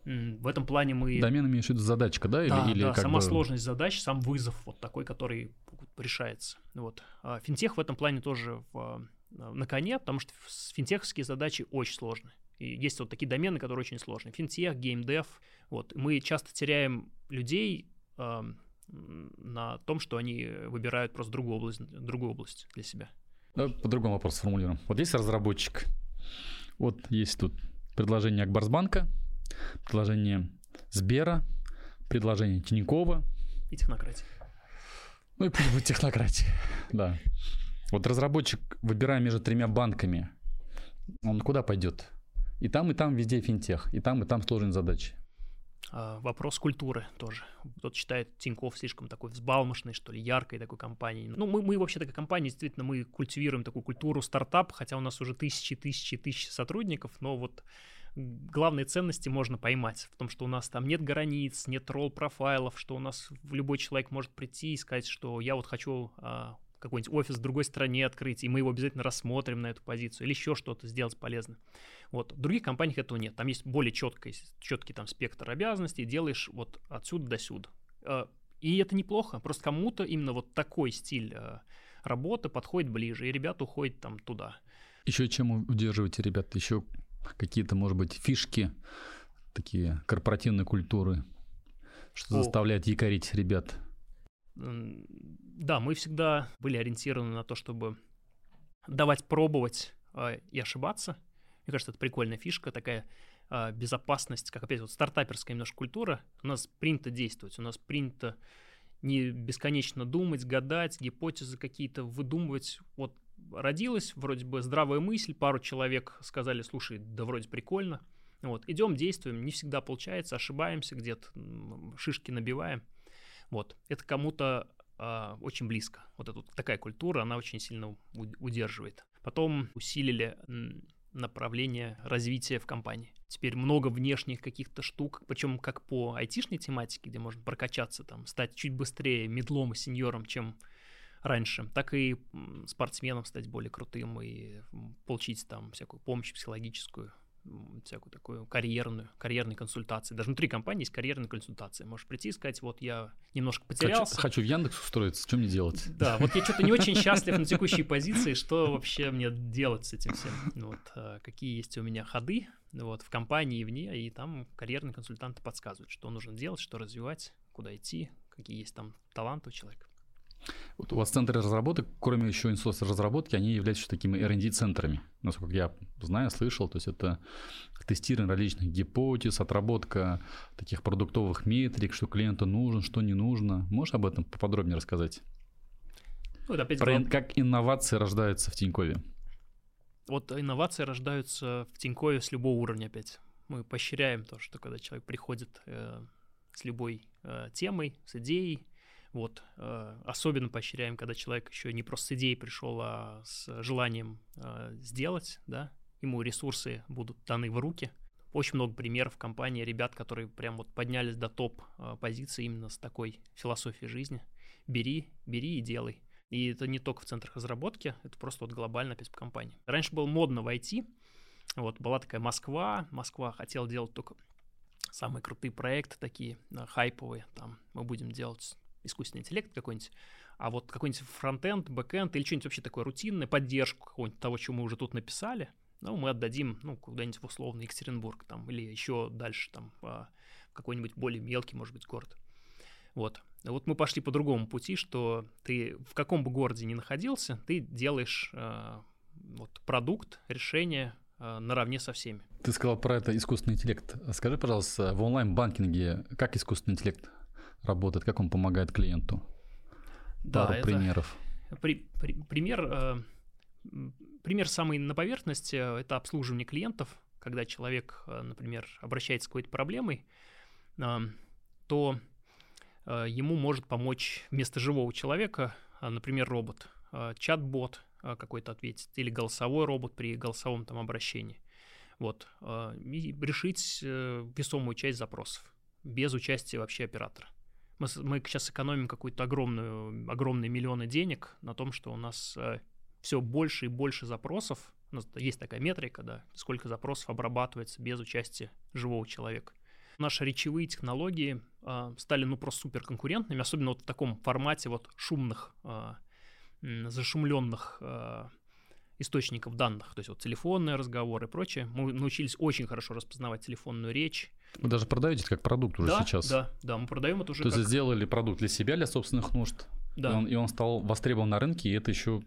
В этом плане мы... Домен имеешь в виду задачка, да? Да, или, или да, сама бы... сложность задач, сам вызов вот такой, который решается. Вот. А финтех в этом плане тоже в, на коне, потому что финтеховские задачи очень сложные. Есть вот такие домены, которые очень сложные. Финтех, геймдев. Вот. Мы часто теряем людей э, на том, что они выбирают просто другую область, другую область для себя. По-другому вопрос сформулируем. Вот есть разработчик. Вот есть тут предложение Акбарсбанка, предложение Сбера, предложение Тинькова. И технократия. Ну и пусть будет технократия, да. Вот разработчик, выбирая между тремя банками, он куда пойдет? И там, и там везде финтех, и там, и там сложные задачи. А, вопрос культуры тоже. Кто-то считает Тиньков слишком такой взбалмошной, что ли, яркой такой компанией. Ну, мы, мы вообще такая компания, действительно, мы культивируем такую культуру стартап, хотя у нас уже тысячи, тысячи, тысячи сотрудников, но вот главные ценности можно поймать в том, что у нас там нет границ, нет ролл-профайлов, что у нас любой человек может прийти и сказать, что я вот хочу а, какой-нибудь офис в другой стране открыть, и мы его обязательно рассмотрим на эту позицию, или еще что-то сделать полезно. Вот. В других компаниях этого нет. Там есть более четкий, четкий там спектр обязанностей, делаешь вот отсюда до сюда. А, и это неплохо, просто кому-то именно вот такой стиль а, работы подходит ближе, и ребята уходят там туда. Еще чем удерживаете ребят? Еще какие-то, может быть, фишки такие корпоративной культуры, что О. заставляет якорить ребят? Да, мы всегда были ориентированы на то, чтобы давать пробовать э, и ошибаться. Мне кажется, это прикольная фишка, такая э, безопасность, как опять вот стартаперская немножко культура. У нас принято действовать, у нас принято не бесконечно думать, гадать, гипотезы какие-то выдумывать. Вот родилась вроде бы здравая мысль, пару человек сказали, слушай, да вроде прикольно. Вот, идем, действуем, не всегда получается, ошибаемся где-то, шишки набиваем. Вот, это кому-то э, очень близко. Вот эта такая культура, она очень сильно удерживает. Потом усилили направление развития в компании. Теперь много внешних каких-то штук, причем как по айтишной тематике, где можно прокачаться, там, стать чуть быстрее медлом и сеньором, чем раньше, так и спортсменом стать более крутым и получить там всякую помощь психологическую, всякую такую карьерную, карьерные консультации. Даже внутри компании есть карьерные консультации. Можешь прийти и сказать, вот я немножко потерялся. Хочу, хочу в Яндекс устроиться, что мне делать? Да, вот я что-то не очень счастлив на текущей позиции, что вообще мне делать с этим всем? Вот, а, какие есть у меня ходы вот, в компании и вне, и там карьерные консультанты подсказывают, что нужно делать, что развивать, куда идти, какие есть там таланты у человека. Вот у вас центры разработок, кроме еще инструментов разработки, они являются такими R&D-центрами, насколько я знаю, слышал. То есть это тестирование различных гипотез, отработка таких продуктовых метрик, что клиенту нужно, что не нужно. Можешь об этом поподробнее рассказать? Ну, опять Про как инновации рождаются в Тинькове. Вот инновации рождаются в Тинькове с любого уровня опять. Мы поощряем то, что когда человек приходит э, с любой э, темой, с идеей, вот. Э, особенно поощряем, когда человек еще не просто с идеей пришел, а с желанием э, сделать, да, ему ресурсы будут даны в руки. Очень много примеров компании, ребят, которые прям вот поднялись до топ-позиции именно с такой философией жизни. Бери, бери и делай. И это не только в центрах разработки, это просто вот глобально опять по компании. Раньше было модно войти, вот была такая Москва, Москва хотела делать только самые крутые проекты такие, хайповые, там мы будем делать искусственный интеллект какой-нибудь, а вот какой-нибудь фронтенд, бэкенд или что-нибудь вообще такое рутинное, поддержку какого-нибудь того, чего мы уже тут написали, ну, мы отдадим, ну, куда-нибудь в условный Екатеринбург там, или еще дальше там, а, в какой-нибудь более мелкий, может быть, город. Вот. Вот мы пошли по другому пути, что ты в каком бы городе ни находился, ты делаешь э, вот, продукт, решение э, наравне со всеми. Ты сказал про это искусственный интеллект. Скажи, пожалуйста, в онлайн-банкинге как искусственный интеллект работает, как он помогает клиенту? Да, Пару это примеров. При, при, пример, э, пример самый на поверхности – это обслуживание клиентов. когда человек, например, обращается с какой-то проблемой, то ему может помочь вместо живого человека, например, робот, чат-бот какой-то ответит, или голосовой робот при голосовом там обращении. Вот. И решить э, весомую часть запросов без участия вообще оператора. Мы, мы сейчас экономим какую-то огромную, огромные миллионы денег на том, что у нас э, все больше и больше запросов. У нас есть такая метрика, да, сколько запросов обрабатывается без участия живого человека. Наши речевые технологии э, стали ну просто супер конкурентными, особенно вот в таком формате вот шумных, э, зашумленных э, источников данных, то есть вот телефонные разговоры и прочее. Мы научились очень хорошо распознавать телефонную речь. Вы даже продаете как продукт уже да, сейчас. Да, да, мы продаем это уже. То как... есть сделали продукт для себя, для собственных нужд. Да. И он, и он стал востребован на рынке, и это еще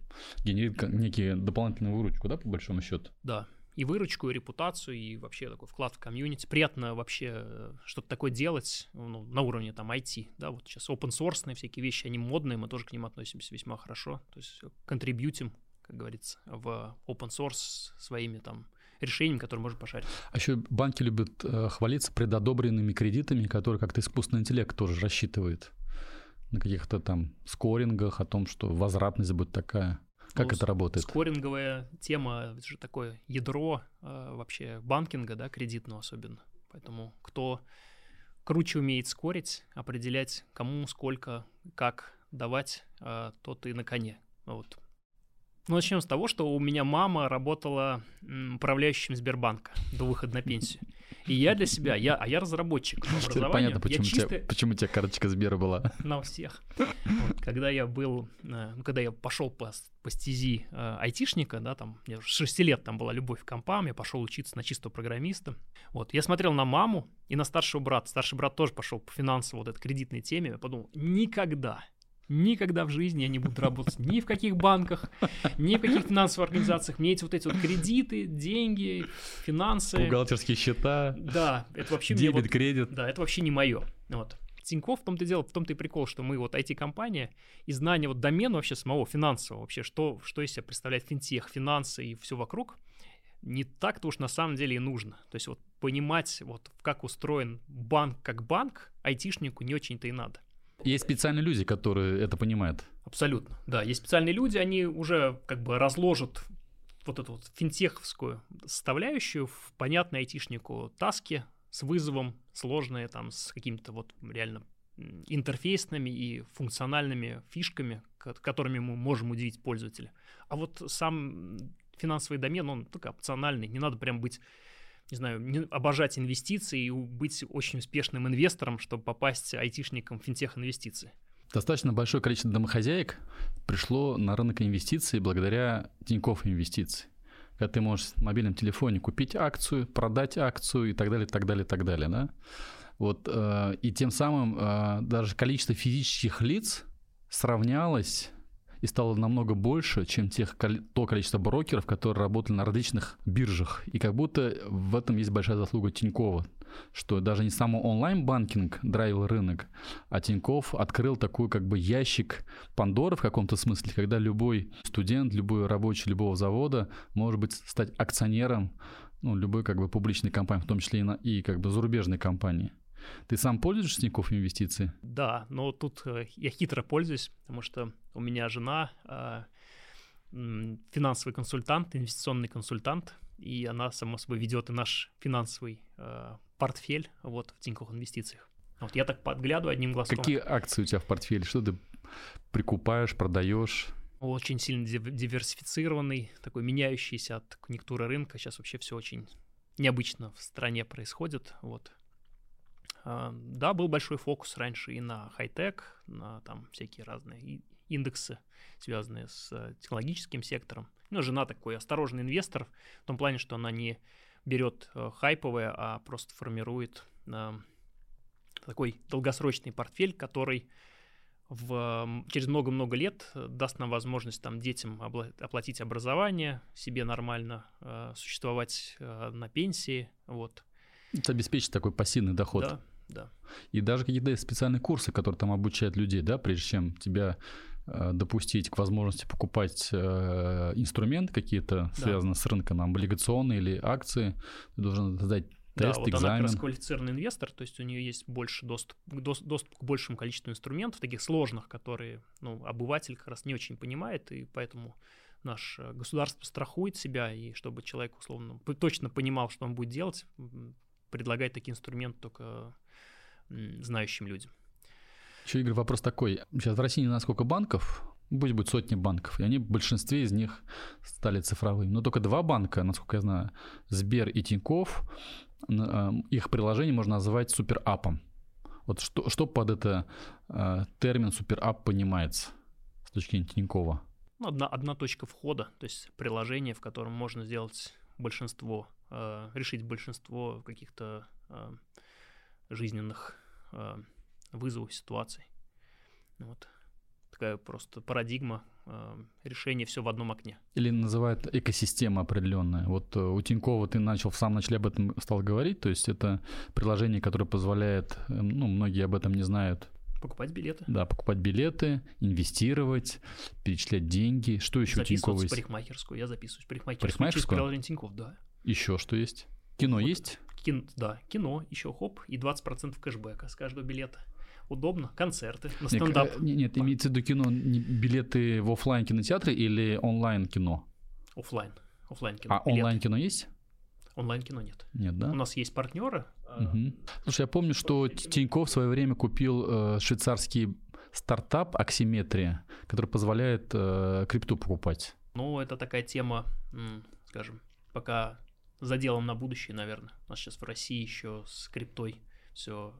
генерит некие дополнительную выручку, да, по большому счету? Да. И выручку, и репутацию, и вообще такой вклад в комьюнити. Приятно вообще э, что-то такое делать ну, на уровне там IT. Да, вот сейчас open source всякие вещи, они модные, мы тоже к ним относимся весьма хорошо. То есть контрибьютим как говорится, в open source своими там решениями, которые можно пошарить. А еще банки любят э, хвалиться предодобренными кредитами, которые как-то искусственный интеллект тоже рассчитывает на каких-то там скорингах о том, что возвратность будет такая. Как ну, это работает? Скоринговая тема, это же такое ядро э, вообще банкинга, да, кредитного особенно. Поэтому кто круче умеет скорить, определять, кому, сколько, как давать, э, тот и на коне. Вот. Ну, начнем с того, что у меня мама работала управляющим Сбербанка до выхода на пенсию. И я для себя, я, а я разработчик по Понятно, почему, я чисто... тебя, почему у тебя карточка Сбера была. На всех. Вот, когда я был, э, ну, когда я пошел по, по стези э, айтишника, да, там, мне 6 лет там была любовь к компам, я пошел учиться на чистого программиста. Вот, я смотрел на маму и на старшего брата. Старший брат тоже пошел по финансовой вот этой кредитной теме. Я подумал, никогда, Никогда в жизни я не буду работать ни в каких банках, ни в каких финансовых организациях. Мне эти вот эти вот кредиты, деньги, финансы. Бухгалтерские счета. Да, это вообще дебет, вот, кредит. Да, это вообще не мое. Вот. Тинькофф в том-то дело, в том-то и прикол, что мы вот IT-компания, и знание вот домена вообще самого финансового, вообще, что, что из себя представляет финтех, финансы и все вокруг, не так-то уж на самом деле и нужно. То есть вот понимать, вот как устроен банк как банк, айтишнику не очень-то и надо. Есть специальные люди, которые это понимают. Абсолютно, да. Есть специальные люди, они уже как бы разложат вот эту вот финтеховскую составляющую в понятной айтишнику таски с вызовом, сложные там, с какими-то вот реально интерфейсными и функциональными фишками, которыми мы можем удивить пользователя. А вот сам финансовый домен, он только опциональный, не надо прям быть не знаю, обожать инвестиции и быть очень успешным инвестором, чтобы попасть айтишником в финтех-инвестиции. Достаточно большое количество домохозяек пришло на рынок инвестиций благодаря Тинькофф инвестиций. Когда ты можешь в мобильном телефоне купить акцию, продать акцию и так далее, так далее, так далее, да? Вот, э, и тем самым э, даже количество физических лиц сравнялось и стало намного больше, чем тех, то количество брокеров, которые работали на различных биржах. И как будто в этом есть большая заслуга Тинькова, что даже не само онлайн-банкинг драйвил рынок, а Тиньков открыл такой как бы ящик Пандоры в каком-то смысле, когда любой студент, любой рабочий любого завода может быть стать акционером ну, любой как бы публичной компании, в том числе и, на, и как бы зарубежной компании. Ты сам пользуешься Тинькофф инвестиции? Да, но тут э, я хитро пользуюсь, потому что у меня жена э, финансовый консультант, инвестиционный консультант, и она, само собой, ведет и наш финансовый э, портфель вот, в Тинькофф инвестициях. Вот я так подглядываю одним глазком. Какие акции у тебя в портфеле? Что ты прикупаешь, продаешь? Очень сильно диверсифицированный, такой меняющийся от конъюнктуры рынка. Сейчас вообще все очень необычно в стране происходит. Вот. А, да, был большой фокус раньше и на хай-тек, на там всякие разные индексы, связанные с э, технологическим сектором. Но жена такой осторожный инвестор, в том плане, что она не берет э, хайповое, а просто формирует э, такой долгосрочный портфель, который в, через много-много лет даст нам возможность там детям оплатить образование, себе нормально э, существовать э, на пенсии, вот. Это обеспечит такой пассивный доход. Да, да. И даже какие-то специальные курсы, которые там обучают людей, да, прежде чем тебя э, допустить к возможности покупать э, инструмент какие-то, Да. связанные с рынком, облигационные или акции, ты должен сдать Да, тест, вот она экзамен. как раз квалифицированный инвестор, то есть у нее есть больше доступ, дос- доступ к большему количеству инструментов, таких сложных, которые ну, обыватель как раз не очень понимает, и поэтому наше э, государство страхует себя, и чтобы человек условно точно понимал, что он будет делать, предлагает такие инструменты только знающим людям. Еще, Игорь, вопрос такой. Сейчас в России не знаю, сколько банков, пусть будет сотни банков, и они в большинстве из них стали цифровыми. Но только два банка, насколько я знаю, Сбер и Тиньков, э, их приложение можно назвать суперапом. Вот что, что под это э, термин суперап понимается с точки зрения Тинькова? Ну, одна, одна точка входа, то есть приложение, в котором можно сделать большинство, э, решить большинство каких-то э, жизненных э, вызовов, ситуаций. Ну Вот. Такая просто парадигма э, решения все в одном окне. Или называют экосистема определенная. Вот э, у Тинькова ты начал в самом начале об этом стал говорить, то есть это приложение, которое позволяет, э, ну, многие об этом не знают, Покупать билеты. Да, покупать билеты, инвестировать, перечислять деньги. Что еще у Тинькова есть? парикмахерскую. Я записываюсь в парикмахерскую. Через Парикмахерскую? приложение да. Еще что есть? Кино Вот. есть? Кин, да, кино, еще хоп, и 20% кэшбэка с каждого билета. Удобно. Концерты на Нет, стендап. э, не- Нет, имеется в виду кино, не билеты в оффлайн кинотеатре или онлайн кино? Оффлайн. Оффлайн кино. А онлайн кино есть? Онлайн кино нет. Нет, да? У нас есть партнеры. Мгм. Слушай, я помню, что Тиньков в свое время купил э, швейцарский стартап Aximetria, который позволяет э, крипту покупать. Но это такая тема, скажем, пока заделом на будущее, наверное. У нас сейчас в России еще с криптой все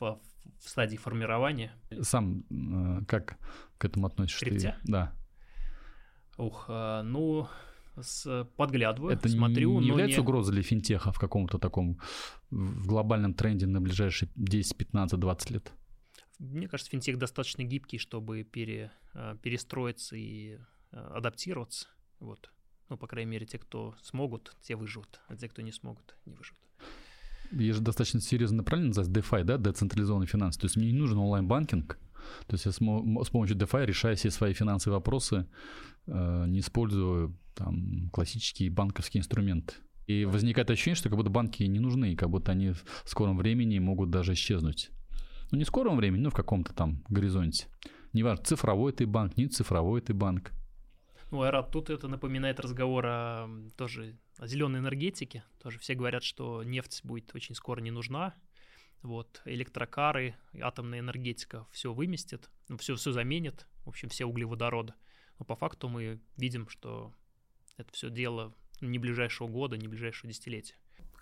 в, в стадии формирования. Сам э, как к этому относишься? ты? Крипте? Да. Ух, а, ну, с, подглядываю, Это смотрю, не является не- угрозой для финтеха в каком-то таком в глобальном тренде на ближайшие 10, 15, 20 лет? Мне кажется, финтех достаточно гибкий, чтобы пере, а, перестроиться и а, адаптироваться. Вот. Ну, по крайней мере, те, кто смогут, те выживут, а те, кто не смогут, не выживут. Есть же достаточно серьезно правильно называется DeFi, да, децентрализованный финанс. То есть мне не нужен онлайн-банкинг. То есть я с помощью DeFi решаю все свои финансовые вопросы, э, не используя там классические банковские инструменты. И возникает ощущение, что как будто банки не нужны, как будто они в скором времени могут даже исчезнуть. Ну, не в скором времени, но в каком-то там горизонте. Неважно, цифровой ты банк, не цифровой ты банк. Ну, Айрат, тут это напоминает разговор о, тоже о зеленой энергетике. Тоже все говорят, что нефть будет очень скоро не нужна. Вот, электрокары, атомная энергетика все выместит, ну, все, все заменит, в общем, все углеводороды. Но по факту мы видим, что это все дело не ближайшего года, не ближайшего десятилетия.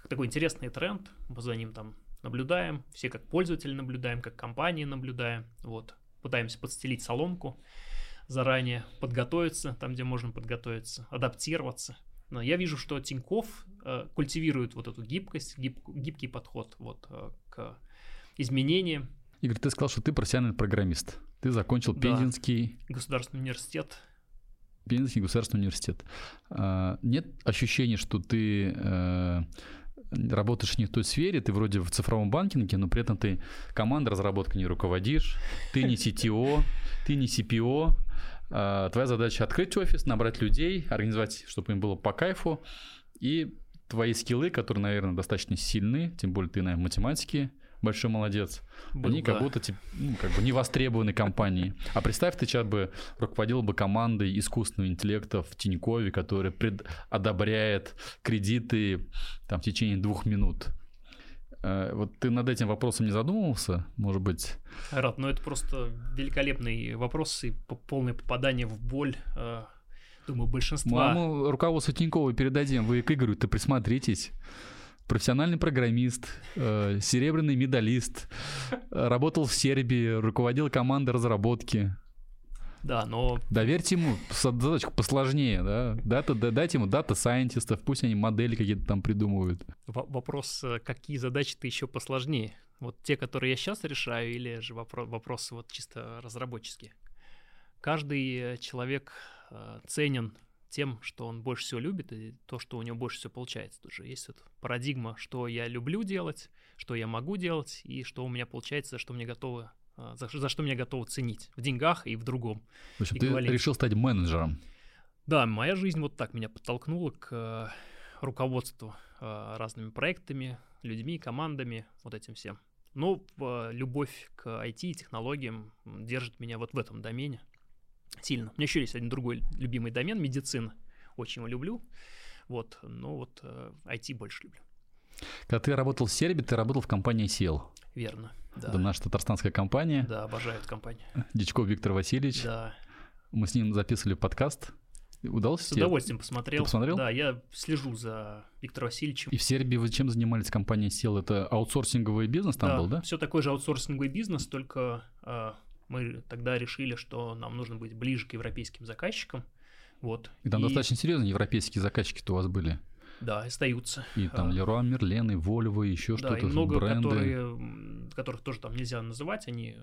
Такой интересный тренд, мы за ним там наблюдаем, все как пользователи наблюдаем, как компании наблюдаем, вот, пытаемся подстелить соломку, заранее подготовиться, там, где можно подготовиться, адаптироваться. Но я вижу, что Тиньков э, культивирует вот эту гибкость, гиб- гибкий подход вот, э, к изменениям. Игорь, ты сказал, что ты профессиональный программист. Ты закончил Да. Пензенский Государственный университет. Пензенский государственный университет. А, Нет ощущения, что ты э, работаешь не в той сфере, ты вроде в цифровом банкинге, но при этом ты командой разработки не руководишь, ты не CTO, ты не CPO. А, Твоя задача открыть офис, набрать людей, организовать, чтобы им было по кайфу. И твои скиллы, которые, наверное, достаточно сильны, тем более ты, наверное, в математике большой молодец, был, они как да. будто тип- ну, как бы не востребованы компанией. А представь, ты сейчас бы руководил бы командой искусственного интеллекта в Тинькове, которая пред- одобряет кредиты там, в течение двух минут. Э, Вот ты над этим вопросом не задумывался, может быть? Айрат, ну это просто великолепный вопрос и по- полное попадание в боль, э, думаю, большинства. Маму руководство Тинькова передадим. Вы к Игорю-то присмотритесь. Профессиональный программист, э, серебряный медалист, э, работал в Сербии, руководил командой разработки. Да, но Доверьте ему задачку посложнее, да? Дата, да- дайте ему дата сайентистов, пусть они модели какие-то там придумывают. во- вопрос, э, какие задачи-то еще посложнее? Вот те, которые я сейчас решаю, или же вопро- вопросы вот чисто разработческие? Каждый э, человек ценен тем, что он больше всего любит, и то, что у него больше всего получается. Тут же есть эта парадигма, что я люблю делать, что я могу делать, и что у меня получается, что мне готовы а, за, за что меня готовы ценить в деньгах и в другом. В общем, ты решил стать менеджером. Да, моя жизнь вот так меня подтолкнула к э, руководству э, разными проектами, людьми, командами, вот этим всем. Но любовь к IT и технологиям держит меня вот в этом домене сильно. У меня еще есть один другой любимый домен, медицина. Очень его люблю. Вот, но вот IT больше люблю. Когда ты работал в Сербии, ты работал в компании Сел. Верно. Да. Это наша татарстанская компания. Да, обожаю эту компанию. Дичков Виктор Васильевич. Да. Мы с ним записывали подкаст. Удалось С удовольствием посмотрел. Ты посмотрел? Да, я слежу за Виктором Васильевичем. И в Сербии вы чем занимались компания Сел? Это аутсорсинговый бизнес там да, был, да? все такой же аутсорсинговый бизнес, только э, мы тогда решили, что нам нужно быть ближе к европейским заказчикам. Вот. И там и... достаточно серьезные европейские заказчики-то у вас были. Да, остаются. И там Леруа Мерлен, и Вольво, и еще да, что-то. И много, бренды. которые, которых тоже там нельзя называть, они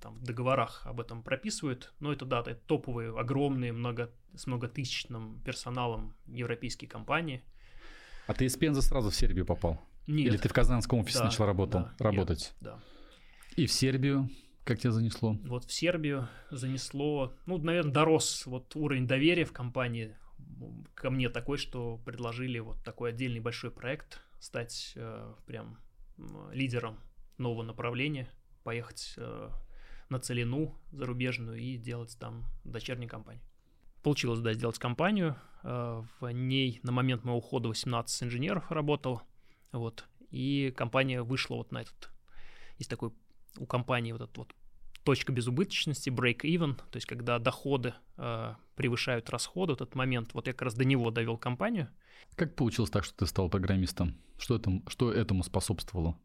там в договорах об этом прописывают. Но это, да, это топовые, огромные, много, с многотысячным персоналом европейские компании. А ты из Пензы сразу в Сербию попал? Нет. Или ты в казанском офисе да, начал работал, да, работать? Нет, да. И в Сербию как тебя занесло? Вот в Сербию занесло, ну, наверное, дорос вот уровень доверия в компании ко мне такой, что предложили вот такой отдельный большой проект, стать э, прям лидером нового направления, поехать э, на Целину зарубежную и делать там дочернюю компанию. Получилось, да, сделать компанию. Э, в ней на момент моего ухода 18 инженеров работал. Вот. И компания вышла вот на этот... Есть такой у компании вот этот вот точка безубыточности, break-even, то есть когда доходы э, превышают расходы, этот момент, вот я как раз до него довел компанию. Как получилось так, что ты стал программистом? Что, это, что этому способствовало?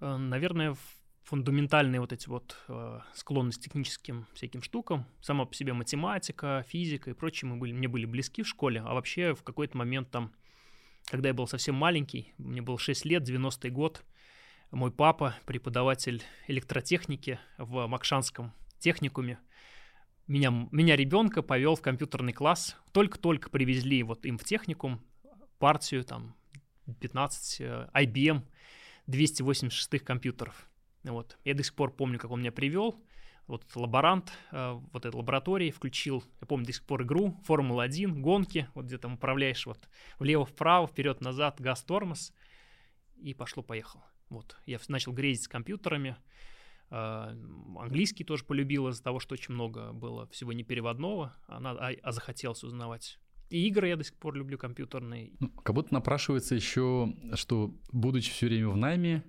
Э, наверное, фундаментальные вот эти вот э, склонность к техническим всяким штукам, сама по себе математика, физика и прочее мы были, мне были близки в школе, а вообще в какой-то момент там, когда я был совсем маленький, мне было 6 лет, 90-й год, мой папа, преподаватель электротехники в Макшанском техникуме, меня, меня ребенка повел в компьютерный класс. Только-только привезли вот им в техникум партию, там, 15 IBM 286 компьютеров. Вот. Я до сих пор помню, как он меня привел. Вот лаборант э, вот этой лаборатории включил, я помню до сих пор игру, Формула-1, гонки, вот где там управляешь вот влево-вправо, вперед-назад, газ-тормоз, и пошло-поехало. Вот, я начал грезить с компьютерами, а, английский тоже полюбил из-за того, что очень много было всего непереводного, а, а, а захотелось узнавать. И игры я до сих пор люблю компьютерные. Ну, как будто напрашивается еще, что, будучи все время в найме,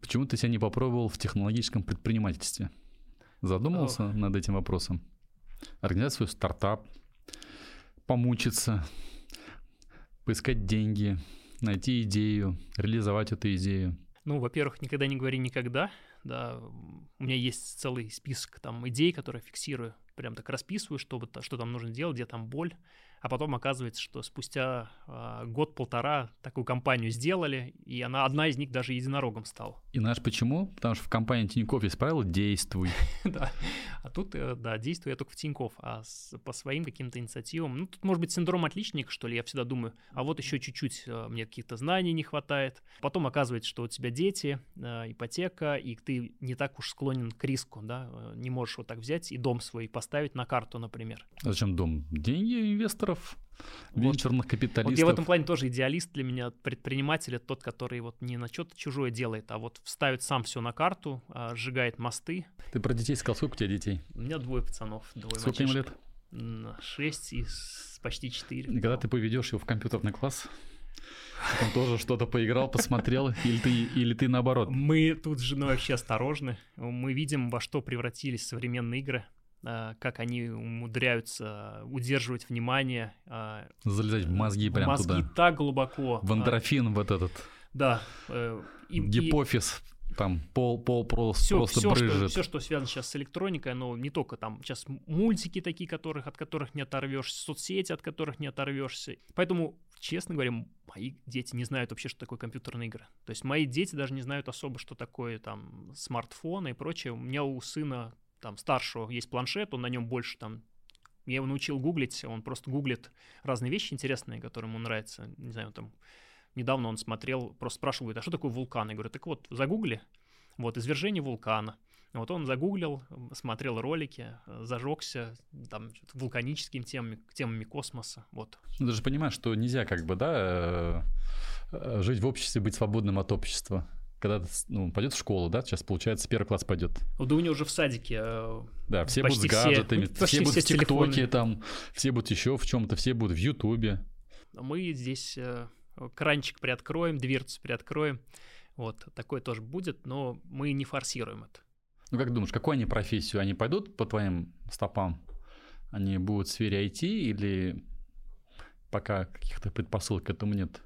почему ты себя не попробовал в технологическом предпринимательстве? Задумался Ох. над этим вопросом? Организовать свой стартап, помучиться, поискать деньги, найти идею, реализовать эту идею? Ну, во-первых, никогда не говори никогда. Да, у меня есть целый список там идей, которые фиксирую, прям так расписываю, что, что там нужно делать, где там боль, а потом оказывается, что спустя э, год-полтора такую компанию сделали, и она одна из них даже единорогом стала. И знаешь почему? Потому что в компании Тинькофф есть правило «действуй». Да, а тут, э, да, действую я только в Тинькофф, а по своим каким-то инициативам, ну, тут может быть синдром отличника, что ли, я всегда думаю, а вот еще чуть-чуть э, мне каких-то знаний не хватает. Потом оказывается, что у тебя дети, э, ипотека, и ты не так уж склонен к риску, да, не можешь вот так взять и дом свой поставить на карту, например. А зачем дом? Деньги инвестора инвесторов, венчурных вот. капиталистов. Вот я в этом плане тоже идеалист для меня, предприниматель, это тот, который вот не на что-то чужое делает, а вот вставит сам все на карту, а, сжигает мосты. Ты про детей сказал, сколько у тебя детей? У меня двое пацанов, двое Сколько им лет? Шесть и почти четыре. И когда ты поведешь его в компьютерный класс, он тоже что-то поиграл, посмотрел, или ты, или ты наоборот? Мы тут с женой вообще осторожны. Мы видим, во что превратились современные игры. А, как они умудряются удерживать внимание. А, Залезать в мозги прям мозги туда. Мозги так глубоко. В эндорфин вот этот. Да. Э, и, Гипофиз. И... Там пол, пол просто, все, просто все, брызжет. Что, все, что связано сейчас с электроникой, оно не только там сейчас мультики такие, которых, от которых не оторвешься, соцсети, от которых не оторвешься. Поэтому, честно говоря, мои дети не знают вообще, что такое компьютерные игры. То есть мои дети даже не знают особо, что такое там смартфоны и прочее. У меня у сына там старшего есть планшет, он на нем больше там я его научил гуглить, он просто гуглит разные вещи интересные, которые ему нравятся. Не знаю, там недавно он смотрел, просто спрашивал, говорит, а что такое вулкан? Я говорю, так вот, загугли, Вот, извержение вулкана. Вот он загуглил, смотрел ролики, зажегся там вулканическими темами, темами космоса. Вот. Ну, ты же понимаешь, что нельзя как бы, да, э, жить в обществе, быть свободным от общества когда ну, пойдет в школу, да, сейчас получается первый класс пойдет. Да у него уже в садике. Э, да, все будут с гаджетами, все, все будут все в ТикТоке там, все будут еще в чем-то, все будут в Ютубе. Мы здесь э, кранчик приоткроем, дверцу приоткроем. Вот, такое тоже будет, но мы не форсируем это. Ну, как думаешь, какую они профессию? Они пойдут по твоим стопам? Они будут в сфере IT или пока каких-то предпосылок к этому нет?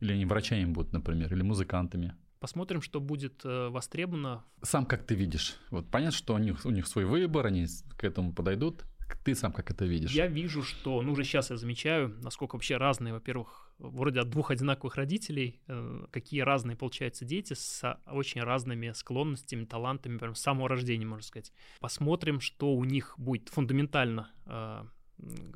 Или они врачами будут, например, или музыкантами? Посмотрим, что будет э, востребовано. Сам как ты видишь? Вот понятно, что у них, у них свой выбор, они к этому подойдут. Ты сам как это видишь? Я вижу, что, ну уже сейчас я замечаю, насколько вообще разные, во-первых, вроде от двух одинаковых родителей, э, какие разные получаются дети с очень разными склонностями, талантами, прям с самого рождения, можно сказать. Посмотрим, что у них будет фундаментально э,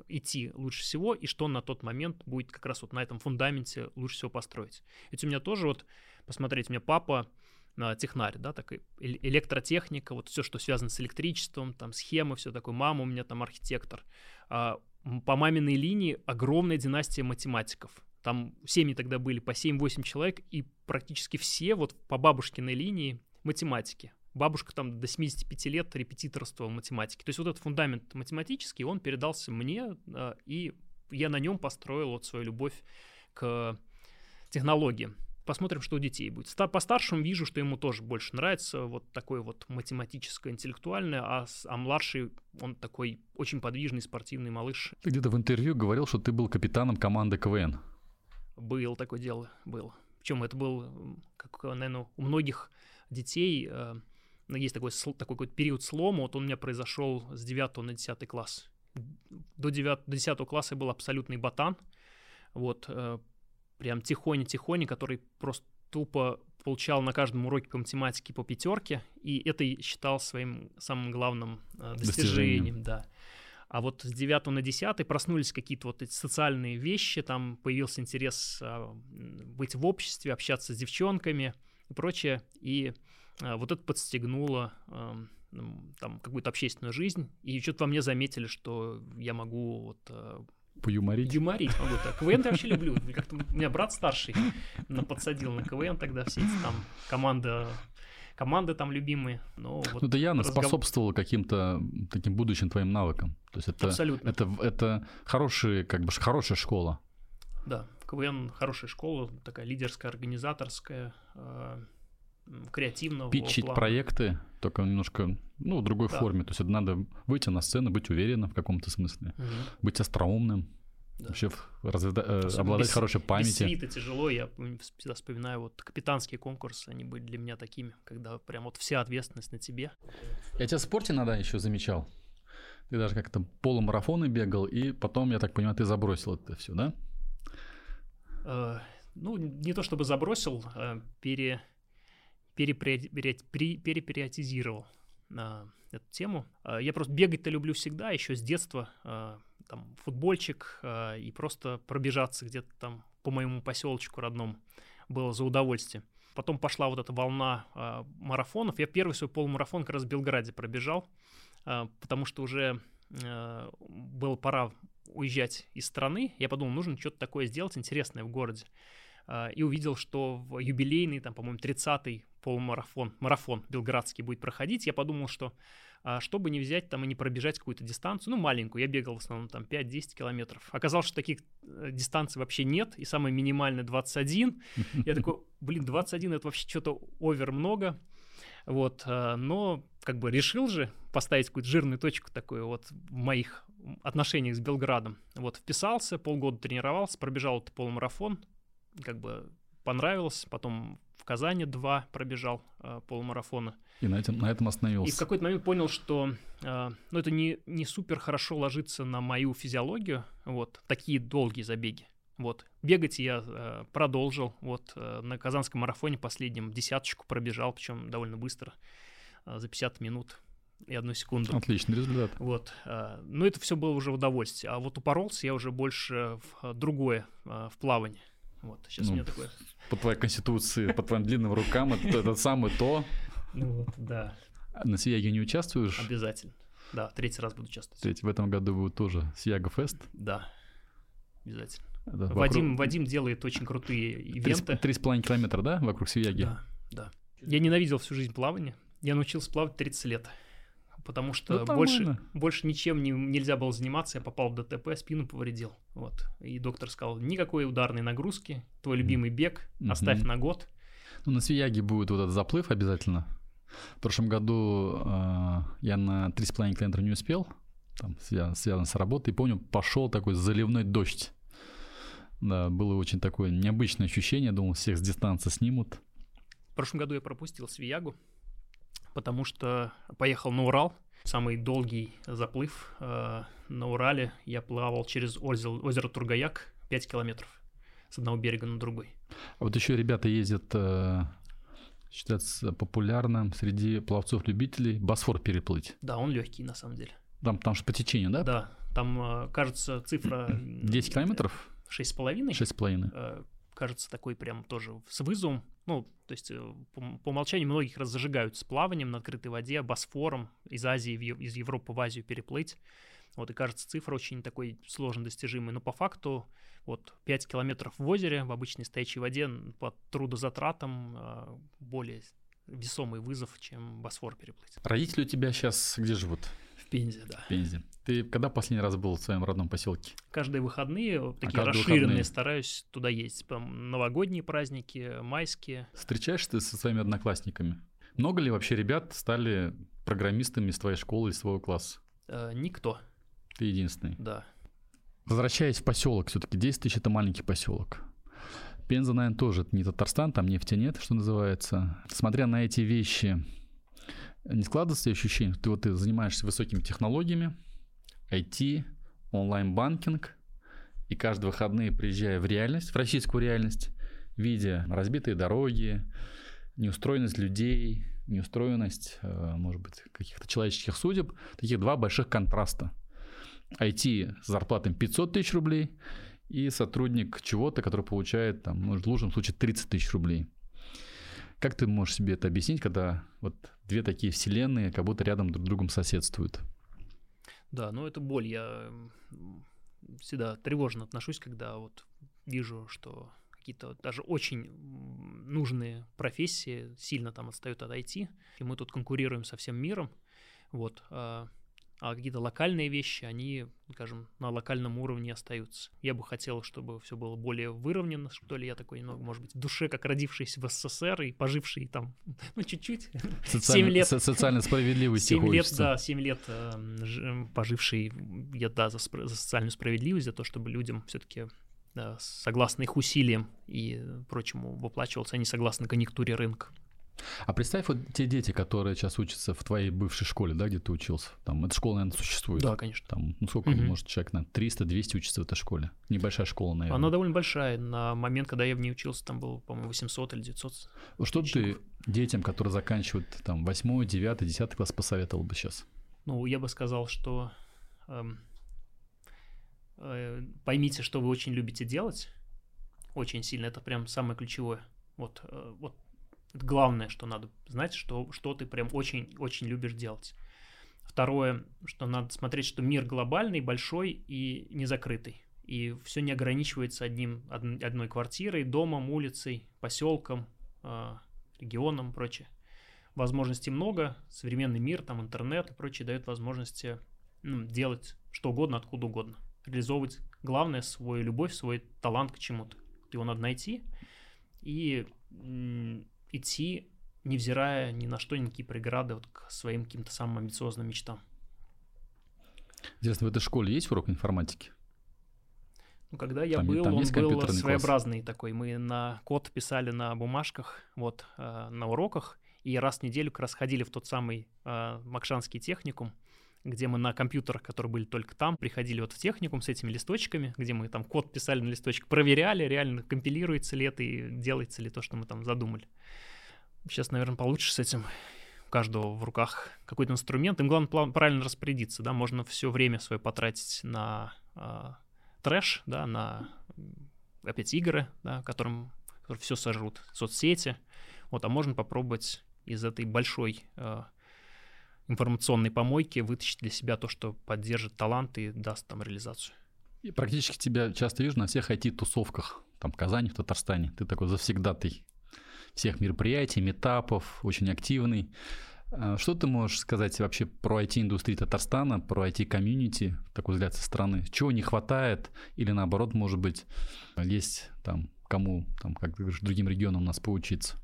идти лучше всего, и что на тот момент будет как раз вот на этом фундаменте лучше всего построить. Ведь у меня тоже вот посмотреть, у меня папа а, технарь, да, такой электротехника, вот все, что связано с электричеством, там схемы, все такое, мама у меня там архитектор. А, по маминой линии огромная династия математиков. Там семьи тогда были по 7-8 человек, и практически все вот по бабушкиной линии математики. Бабушка там до 75 лет репетиторствовала математики. То есть вот этот фундамент математический, он передался мне, а, и я на нем построил вот свою любовь к технологиям. Посмотрим, что у детей будет. По старшему вижу, что ему тоже больше нравится вот такое вот математическое, интеллектуальное, а, а младший, он такой очень подвижный, спортивный малыш. Ты где-то в интервью говорил, что ты был капитаном команды КВН. Был такое дело, был. Причем это был, как, наверное, у многих детей э, есть такой, такой какой-то период слома, вот он у меня произошел с 9 на 10 класс. До, 9, до 10 класса я был абсолютный ботан, вот, э, прям тихоня-тихоня, который просто тупо получал на каждом уроке по математике по пятерке, и это считал своим самым главным э, достижением, достижением, да. А вот с 9 на 10 проснулись какие-то вот эти социальные вещи, там появился интерес э, быть в обществе, общаться с девчонками и прочее, и вот это подстегнуло там какую-то общественную жизнь, и что-то во мне заметили, что я могу вот э, Поюморить? Юморить могу так. КВН я вообще люблю. Как-то у меня брат старший подсадил на КВН тогда все эти там команда команды там любимые. Но вот ну, это явно разгов... способствовало каким-то таким будущим твоим навыкам. То есть это, Абсолютно. это, это хороший, как бы, хорошая школа. Да, КВН хорошая школа, такая лидерская, организаторская, э, креативного Питчить плана. проекты, только немножко, ну, в другой да. форме. То есть это надо выйти на сцену, быть уверенным в каком-то смысле, угу. быть остроумным, да. вообще разведа- э, обладать без, хорошей памятью. Без свита тяжело, я всегда вспоминаю, вот капитанские конкурсы, они были для меня такими, когда прям вот вся ответственность на тебе. Я тебя в спорте иногда еще замечал. Ты даже как-то полумарафоны бегал, и потом, я так понимаю, ты забросил это все, да? Э, ну, не то чтобы забросил, а пере перепериотизировал э, эту тему. Э, я просто бегать-то люблю всегда, еще с детства. Э, там футбольчик и просто пробежаться где-то там по моему поселочку родному было за удовольствие. Потом пошла вот эта волна марафонов. Я первый свой полумарафон как раз в Белграде пробежал, потому что уже э, было пора уезжать из страны. Я подумал, нужно что-то такое сделать интересное в городе. И увидел, что в юбилейный, там, по-моему, 30-й полумарафон, марафон белградский будет проходить, я подумал, что а, чтобы не взять там и не пробежать какую-то дистанцию, ну, маленькую, я бегал в основном там 5-10 километров. Оказалось, что таких э, дистанций вообще нет, и самая минимальная 21. Я такой, блин, 21 это вообще что-то овер много. Вот, а, но как бы решил же поставить какую-то жирную точку такую вот в моих отношениях с Белградом. Вот, вписался, полгода тренировался, пробежал этот полумарафон, как бы понравилось, потом в Казани два пробежал э, полумарафона. И на этом, на этом остановился. И в какой-то момент понял, что э, ну, это не, не супер хорошо ложится на мою физиологию, вот, такие долгие забеги. Вот. Бегать я э, продолжил. Вот э, на Казанском марафоне последнем десяточку пробежал, причем довольно быстро, э, за 50 минут и одну секунду. Отличный результат. Вот. Э, но это все было уже в удовольствие. А вот упоролся я уже больше в другое, э, в плавание. Вот, сейчас ну, у меня такое... По твоей конституции, по твоим длинным рукам, это, самое то. Ну вот, да. На Свияге не участвуешь? Обязательно. Да, третий раз буду участвовать. Ведь в этом году будет тоже Свияга Фест. Да, обязательно. Это вокруг- Вадим, Вадим делает очень крутые ивенты. Три с половиной километра, да, вокруг Свияги? Да, да. Я ненавидел всю жизнь плавание. Я научился плавать 30 лет. Потому что Ну, больше, больше ничем не, нельзя было заниматься. Я попал в ДТП, спину повредил. Вот. И доктор сказал, никакой ударной нагрузки, твой любимый бег, оставь Мгм. на год. Ну, на Свияге будет вот этот заплыв обязательно. В прошлом году э, я на 3,5 километра не успел, там свя- связано с работой. И помню, пошел такой заливной дождь. Да, было очень такое необычное ощущение. Думал, всех с дистанции снимут. В прошлом году я пропустил Свиягу, потому что поехал на Урал. Самый долгий заплыв э, на Урале я плавал через озеро, озеро Тургаяк 5 километров с одного берега на другой. А вот еще ребята ездят, э, считается популярным среди пловцов-любителей Босфор переплыть. Да, он легкий на самом деле. Там, там же по течению, да? Да, там, э, кажется, цифра... м, 10 километров? Шесть с половиной. 6,5. Э, кажется, такой прям тоже с вызовом. Ну, то есть э, по, по умолчанию многих раз зажигают с плаванием на открытой воде, Босфором, из Азии, в из Европы в Азию переплыть. Вот, и кажется, цифра очень такой сложно достижимой. Но по факту вот 5 километров в озере, в обычной стоячей воде, по трудозатратам э, более весомый вызов, чем Босфор переплыть. Родители у тебя сейчас где живут? Пензе, да. В Пензе. Ты когда последний раз был в своем родном поселке? Каждые выходные, такие каждые расширенные, выходные? стараюсь туда ездить. Новогодние праздники, майские. Встречаешься ты со своими одноклассниками? Много ли вообще ребят стали программистами из твоей школы, из своего класса? Э, никто, Ты единственный. да. Возвращаясь в поселок, все-таки 10 тысяч это маленький поселок. Пенза, наверное, тоже это не Татарстан, там нефти нет, что называется. Смотря на эти вещи, не складывается ощущение, что ты вот ты занимаешься высокими технологиями, IT, онлайн-банкинг, и каждые выходные приезжая в реальность, в российскую реальность, видя разбитые дороги, неустроенность людей, неустроенность, э, может быть, каких-то человеческих судеб, таких два больших контраста. IT с зарплатой 500 тысяч рублей и сотрудник чего-то, который получает, там, может, в лучшем случае 30 тысяч рублей. Как ты можешь себе это объяснить, когда вот две такие вселенные как будто рядом друг с другом соседствуют? Да, ну это боль. Я всегда тревожно отношусь, когда вот вижу, что какие-то даже очень нужные профессии сильно там отстают от IT, и мы тут конкурируем со всем миром, вот, а, а какие-то локальные вещи, они, скажем, на локальном уровне остаются. Я бы хотел, чтобы все было более выровнено, что ли, я такой немного, может быть, в душе, как родившийся в СССР и поживший там, ну, чуть-чуть, Социально- лет. со- социальной справедливости 7 лет, да, 7 лет э, ж- поживший, я, да, за, за социальную справедливость, за то, чтобы людям все-таки согласно их усилиям и прочему выплачивался, они согласно конъюнктуре рынка. А представь вот те дети, которые сейчас учатся в твоей бывшей школе, да, где ты учился. Там эта школа, наверное, существует. Да, конечно. Там, ну сколько, Мгм. может, человек на 300-200 учится в этой школе? Небольшая школа, наверное. Она довольно большая. На момент, когда я в ней учился, там было, по-моему, 800 или 900. Вот Что ты детям, которые заканчивают там 8, 9, 10 класс, посоветовал бы сейчас? Ну, я бы сказал, что эм, э, поймите, что вы очень любите делать, очень сильно, это прям самое ключевое. Вот, э, вот это главное, что надо знать, что, что ты прям очень-очень любишь делать. Второе, что надо смотреть, что мир глобальный, большой и не закрытый. И все не ограничивается одним, од- одной квартирой, домом, улицей, поселком, э, регионом и прочее возможностей много, современный мир, там интернет и прочее дает возможности ну, делать что угодно, откуда угодно. Реализовывать, главное, свою любовь, свой талант к чему-то. Его надо найти и идти, невзирая ни на что, ни на какие преграды вот, к своим каким-то самым амбициозным мечтам. Интересно, в этой школе есть урок информатики? Ну, когда я Там был, там он был компьютерный класс? своеобразный такой. Мы на код писали на бумажках, вот, э, на уроках, и раз в неделю как раз ходили в тот самый э, Макшанский техникум, где мы на компьютерах, которые были только там, приходили вот в техникум с этими листочками, где мы там код писали на листочек, проверяли, реально компилируется ли это и делается ли то, что мы там задумали. Сейчас, наверное, получше с этим. У каждого в руках какой-то инструмент. Им главное правильно распорядиться, да, можно все время свое потратить на а, трэш, да, на опять игры, да, которым, которые все сожрут, соцсети, вот, а можно попробовать из этой большой э, информационной помойки вытащить для себя то, что поддержит талант и даст там реализацию. И практически тебя часто вижу на всех IT-тусовках, там в Казани, в Татарстане. Ты такой завсегдатый всех мероприятий, метапов, очень активный. А что ты можешь сказать вообще про IT-индустрию Татарстана, про IT-комьюнити, такой взгляд со стороны? Чего не хватает или наоборот, может быть, есть там кому, там, как ты говоришь, другим регионам у нас поучиться?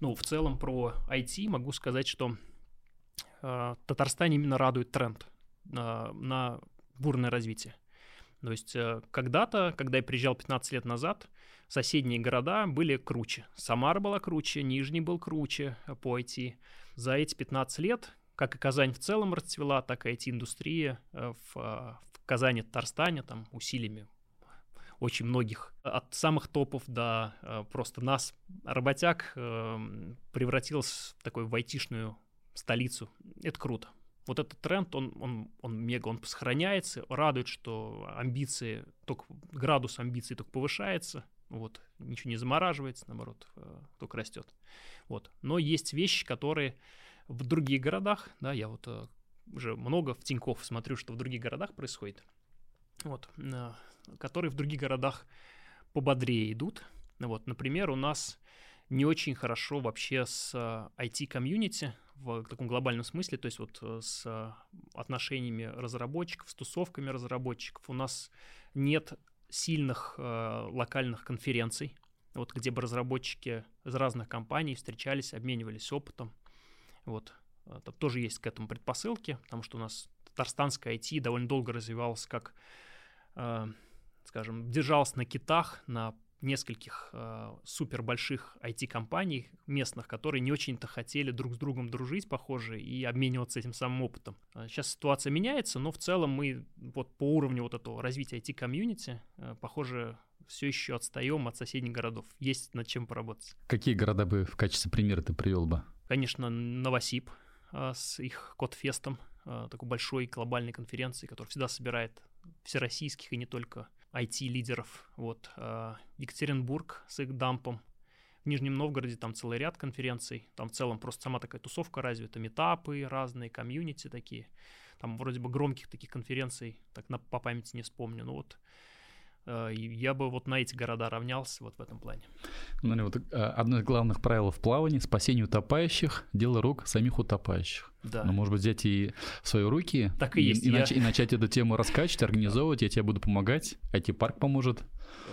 Ну, в целом про IT могу сказать, что э, Татарстане именно радует тренд э, на бурное развитие. То есть э, когда-то, когда я приезжал 15 лет назад, соседние города были круче. Самара была круче, Нижний был круче по IT. За эти 15 лет, как и Казань в целом расцвела, так и IT-индустрия в, в Казани, Татарстане, там усилиями очень многих, от самых топов до просто нас, работяг, превратилась в такую в айтишную столицу. Это круто. Вот этот тренд, он, он, он мега, он сохраняется, радует, что амбиции, только градус амбиций только повышается, вот, ничего не замораживается, наоборот, э, только растет. Вот. Но есть вещи, которые в других городах, да, я вот э, уже много в Тинькофф смотрю, что в других городах происходит, вот, э, которые в других городах пободрее идут. Вот, например, у нас не очень хорошо вообще с IT-комьюнити в таком глобальном смысле, то есть вот с отношениями разработчиков, с тусовками разработчиков. У нас нет сильных э, локальных конференций, вот где бы разработчики из разных компаний встречались, обменивались опытом. Вот. Э, там тоже есть к этому предпосылки, потому что у нас татарстанская IT довольно долго развивалась как, э, скажем, держалась на китах, на нескольких э, супер больших IT-компаний местных, которые не очень-то хотели друг с другом дружить, похоже, и обмениваться этим самым опытом. Сейчас а ситуация меняется, но в целом мы вот по уровню вот этого развития IT-комьюнити, э, похоже, все еще отстаем от соседних городов. Есть над чем поработать. Какие города бы в качестве примера ты привел бы? Конечно, Новосиб э, с их Кодфестом, э, такой большой глобальной конференции, которая всегда собирает всероссийских и не только IT-лидеров. Вот. А, Екатеринбург с их дампом. В Нижнем Новгороде там целый ряд конференций. Там в целом просто сама такая тусовка развита. Метапы разные, комьюнити такие. Там вроде бы громких таких конференций, так на, по памяти не вспомню. Ну вот Э, я бы вот на эти города равнялся вот в этом плане. Ну, вот, э, одно из главных правил в плавании – спасение утопающих, дело рук самих утопающих. Да. Но, может быть, взять и в свои руки так и, и, есть. И, я... нач- и начать эту тему раскачивать, организовывать, я тебе буду помогать, IT-парк поможет.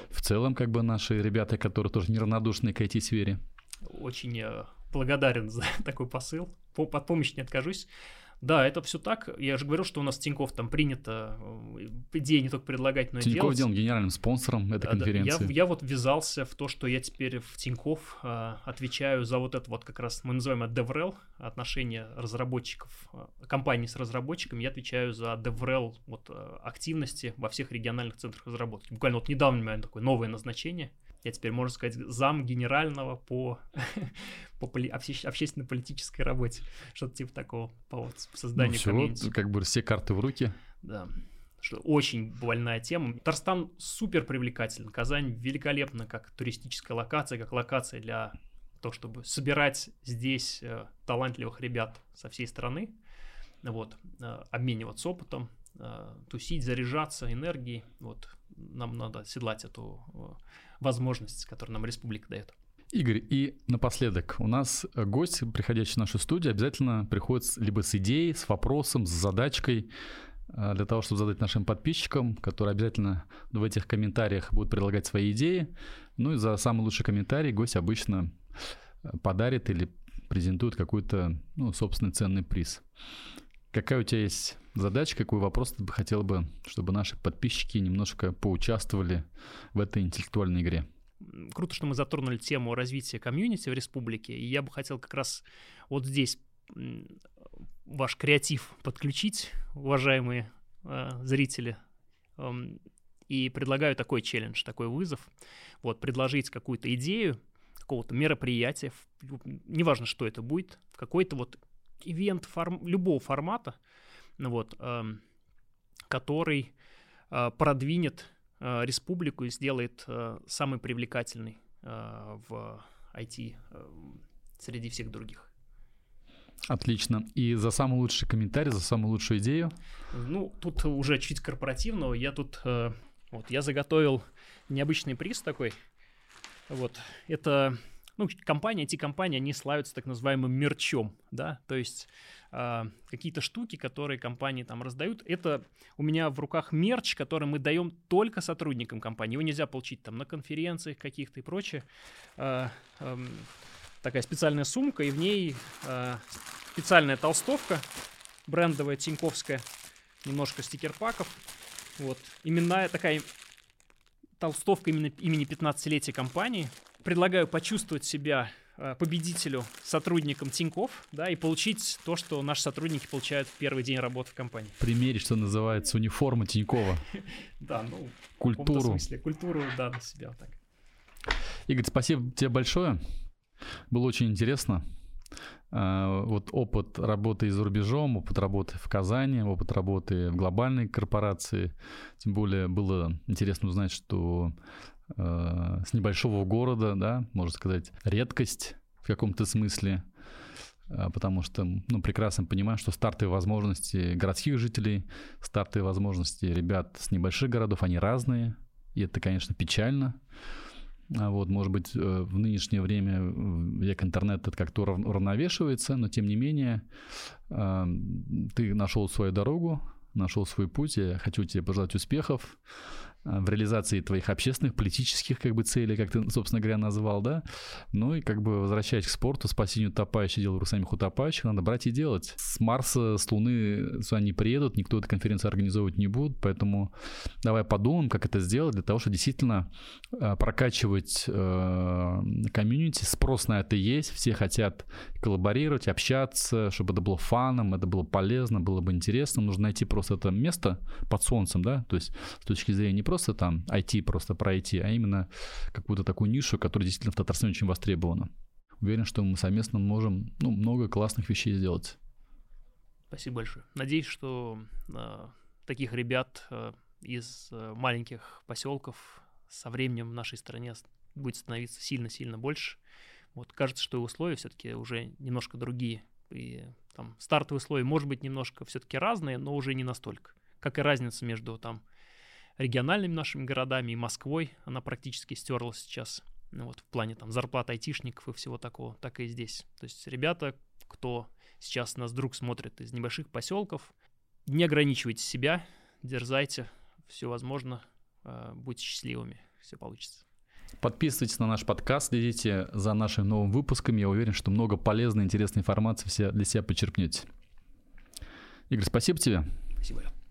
В целом, как бы наши ребята, которые тоже неравнодушны к IT-сфере. Очень э, благодарен за такой посыл. По, под помощь не откажусь. Да, это все так. Я же говорил, что у нас Тиньков там принято э, идеи не только предлагать, но и Тиньков делать. делал генеральным спонсором этой конференции. Я, я вот ввязался в то, что я теперь в Тиньков э, отвечаю за вот это вот как раз, мы называем это DevRel, отношения разработчиков, э, компаний с разработчиками. Я отвечаю за DevRel вот, э, активности во всех региональных центрах разработки. Буквально вот недавно у меня такое новое назначение. Я теперь, можно сказать, зам генерального по, по поли, обще, общественно-политической работе. Что-то типа такого по вот, созданию ну, все, комьюнити. как бы все карты в руки. Да. Что очень больная тема. Татарстан супер привлекателен. Казань великолепна как туристическая локация, как локация для того, чтобы собирать здесь э, талантливых ребят со всей страны, вот, э, обмениваться опытом, э, тусить, заряжаться энергией. Вот, нам надо седлать эту э, возможность, которую нам республика дает. Игорь, и напоследок, у нас гость, приходящий в нашу студию, обязательно приходит либо с идеей, с вопросом, с задачкой, э, для того, чтобы задать нашим подписчикам, которые обязательно в этих комментариях будут предлагать свои идеи. Ну и за самый лучший комментарий гость обычно э, подарит или презентует какой-то, ну, собственный ценный приз. Какая у тебя есть задача, какой вопрос ты бы хотел бы, чтобы наши подписчики немножко поучаствовали в этой интеллектуальной игре? Круто, что мы затронули тему развития комьюнити в республике, и я бы хотел как раз вот здесь ваш креатив подключить, уважаемые э, зрители, э, и предлагаю такой челлендж, такой вызов, вот, предложить какую-то идею, какого-то мероприятия, неважно, что это будет, какой-то вот ивент форм, любого формата, вот, э, который э, продвинет э, республику и сделает э, самой привлекательной э, в IT среди всех других. Отлично. И за самый лучший комментарий, за самую лучшую идею? Ну, тут уже чуть корпоративного. Я тут, вот, я заготовил необычный приз такой. Вот, это, ну, компания, эти компании, они славятся так называемым мерчом, да, то есть э, какие-то штуки, которые компании там раздают. Это у меня в руках мерч, который мы даем только сотрудникам компании. Его нельзя получить там на конференциях каких-то и прочее. Э, э, такая специальная сумка, и в ней э, специальная толстовка брендовая, тиньковская, немножко стикер-паков. Вот. Именная такая толстовка именно имени 15-летия компании. Предлагаю почувствовать себя э, победителю, сотрудником Тиньков, да, и получить то, что наши сотрудники получают в первый день работы в компании. Примерить, что называется, униформа Тинькова. Да, ну, культуру. В смысле, культуру, да, на себя вот так. Игорь, спасибо тебе большое. Было очень интересно. А, вот опыт работы за рубежом, опыт работы в Казани, опыт работы в глобальной корпорации. Тем более было интересно узнать, что э, с небольшого города, да, можно сказать, редкость в каком-то смысле, а, потому что ну, прекрасно понимаю, что стартовые возможности городских жителей, стартовые возможности ребят с небольших городов, они разные, и это, конечно, печально. А вот, может быть, э, в нынешнее время век интернета как-то уравновешивается, но тем не менее ты нашел свою дорогу, нашел свой путь. Я хочу тебе пожелать успехов. Э, в реализации твоих общественных, политических как бы целей, как ты, собственно говоря, назвал, да. Ну и как бы возвращаясь к спорту, спасению утопающих, делу самих утопающих, надо брать и делать. С Марса, с Луны сюда не приедут, никто эту конференцию организовывать не будет, поэтому давай подумаем, как это сделать для того, чтобы действительно э, прокачивать э, комьюнити. Спрос на это есть, все хотят коллаборировать, общаться, чтобы это было фаном, это было полезно, было бы интересно. Нужно найти просто это место под солнцем, да, то есть с точки зрения не просто там IT, просто про IT, а именно какую-то такую нишу, которая действительно в Татарстане очень востребована. Уверен, что мы совместно можем ну, много классных вещей сделать. Спасибо большое. Надеюсь, что э, таких ребят э, из э, маленьких поселков со временем в нашей стране будет становиться сильно-сильно больше. Вот кажется, что условия все-таки уже немножко другие. И там стартовые условия, может быть, немножко все-таки разные, но уже не настолько. Как и разница между там региональными нашими городами и Москвой, она практически стерлась сейчас. Ну, вот в плане там зарплат айтишников и всего такого, так и здесь. То есть ребята, кто сейчас нас вдруг смотрит из небольших поселков, не ограничивайте себя, дерзайте, все возможно, а, будьте счастливыми, все получится. Подписывайтесь на наш подкаст, следите за нашими новыми выпусками. Я уверен, что много полезной, интересной информации все для себя почерпнете. Игорь, спасибо тебе. Спасибо.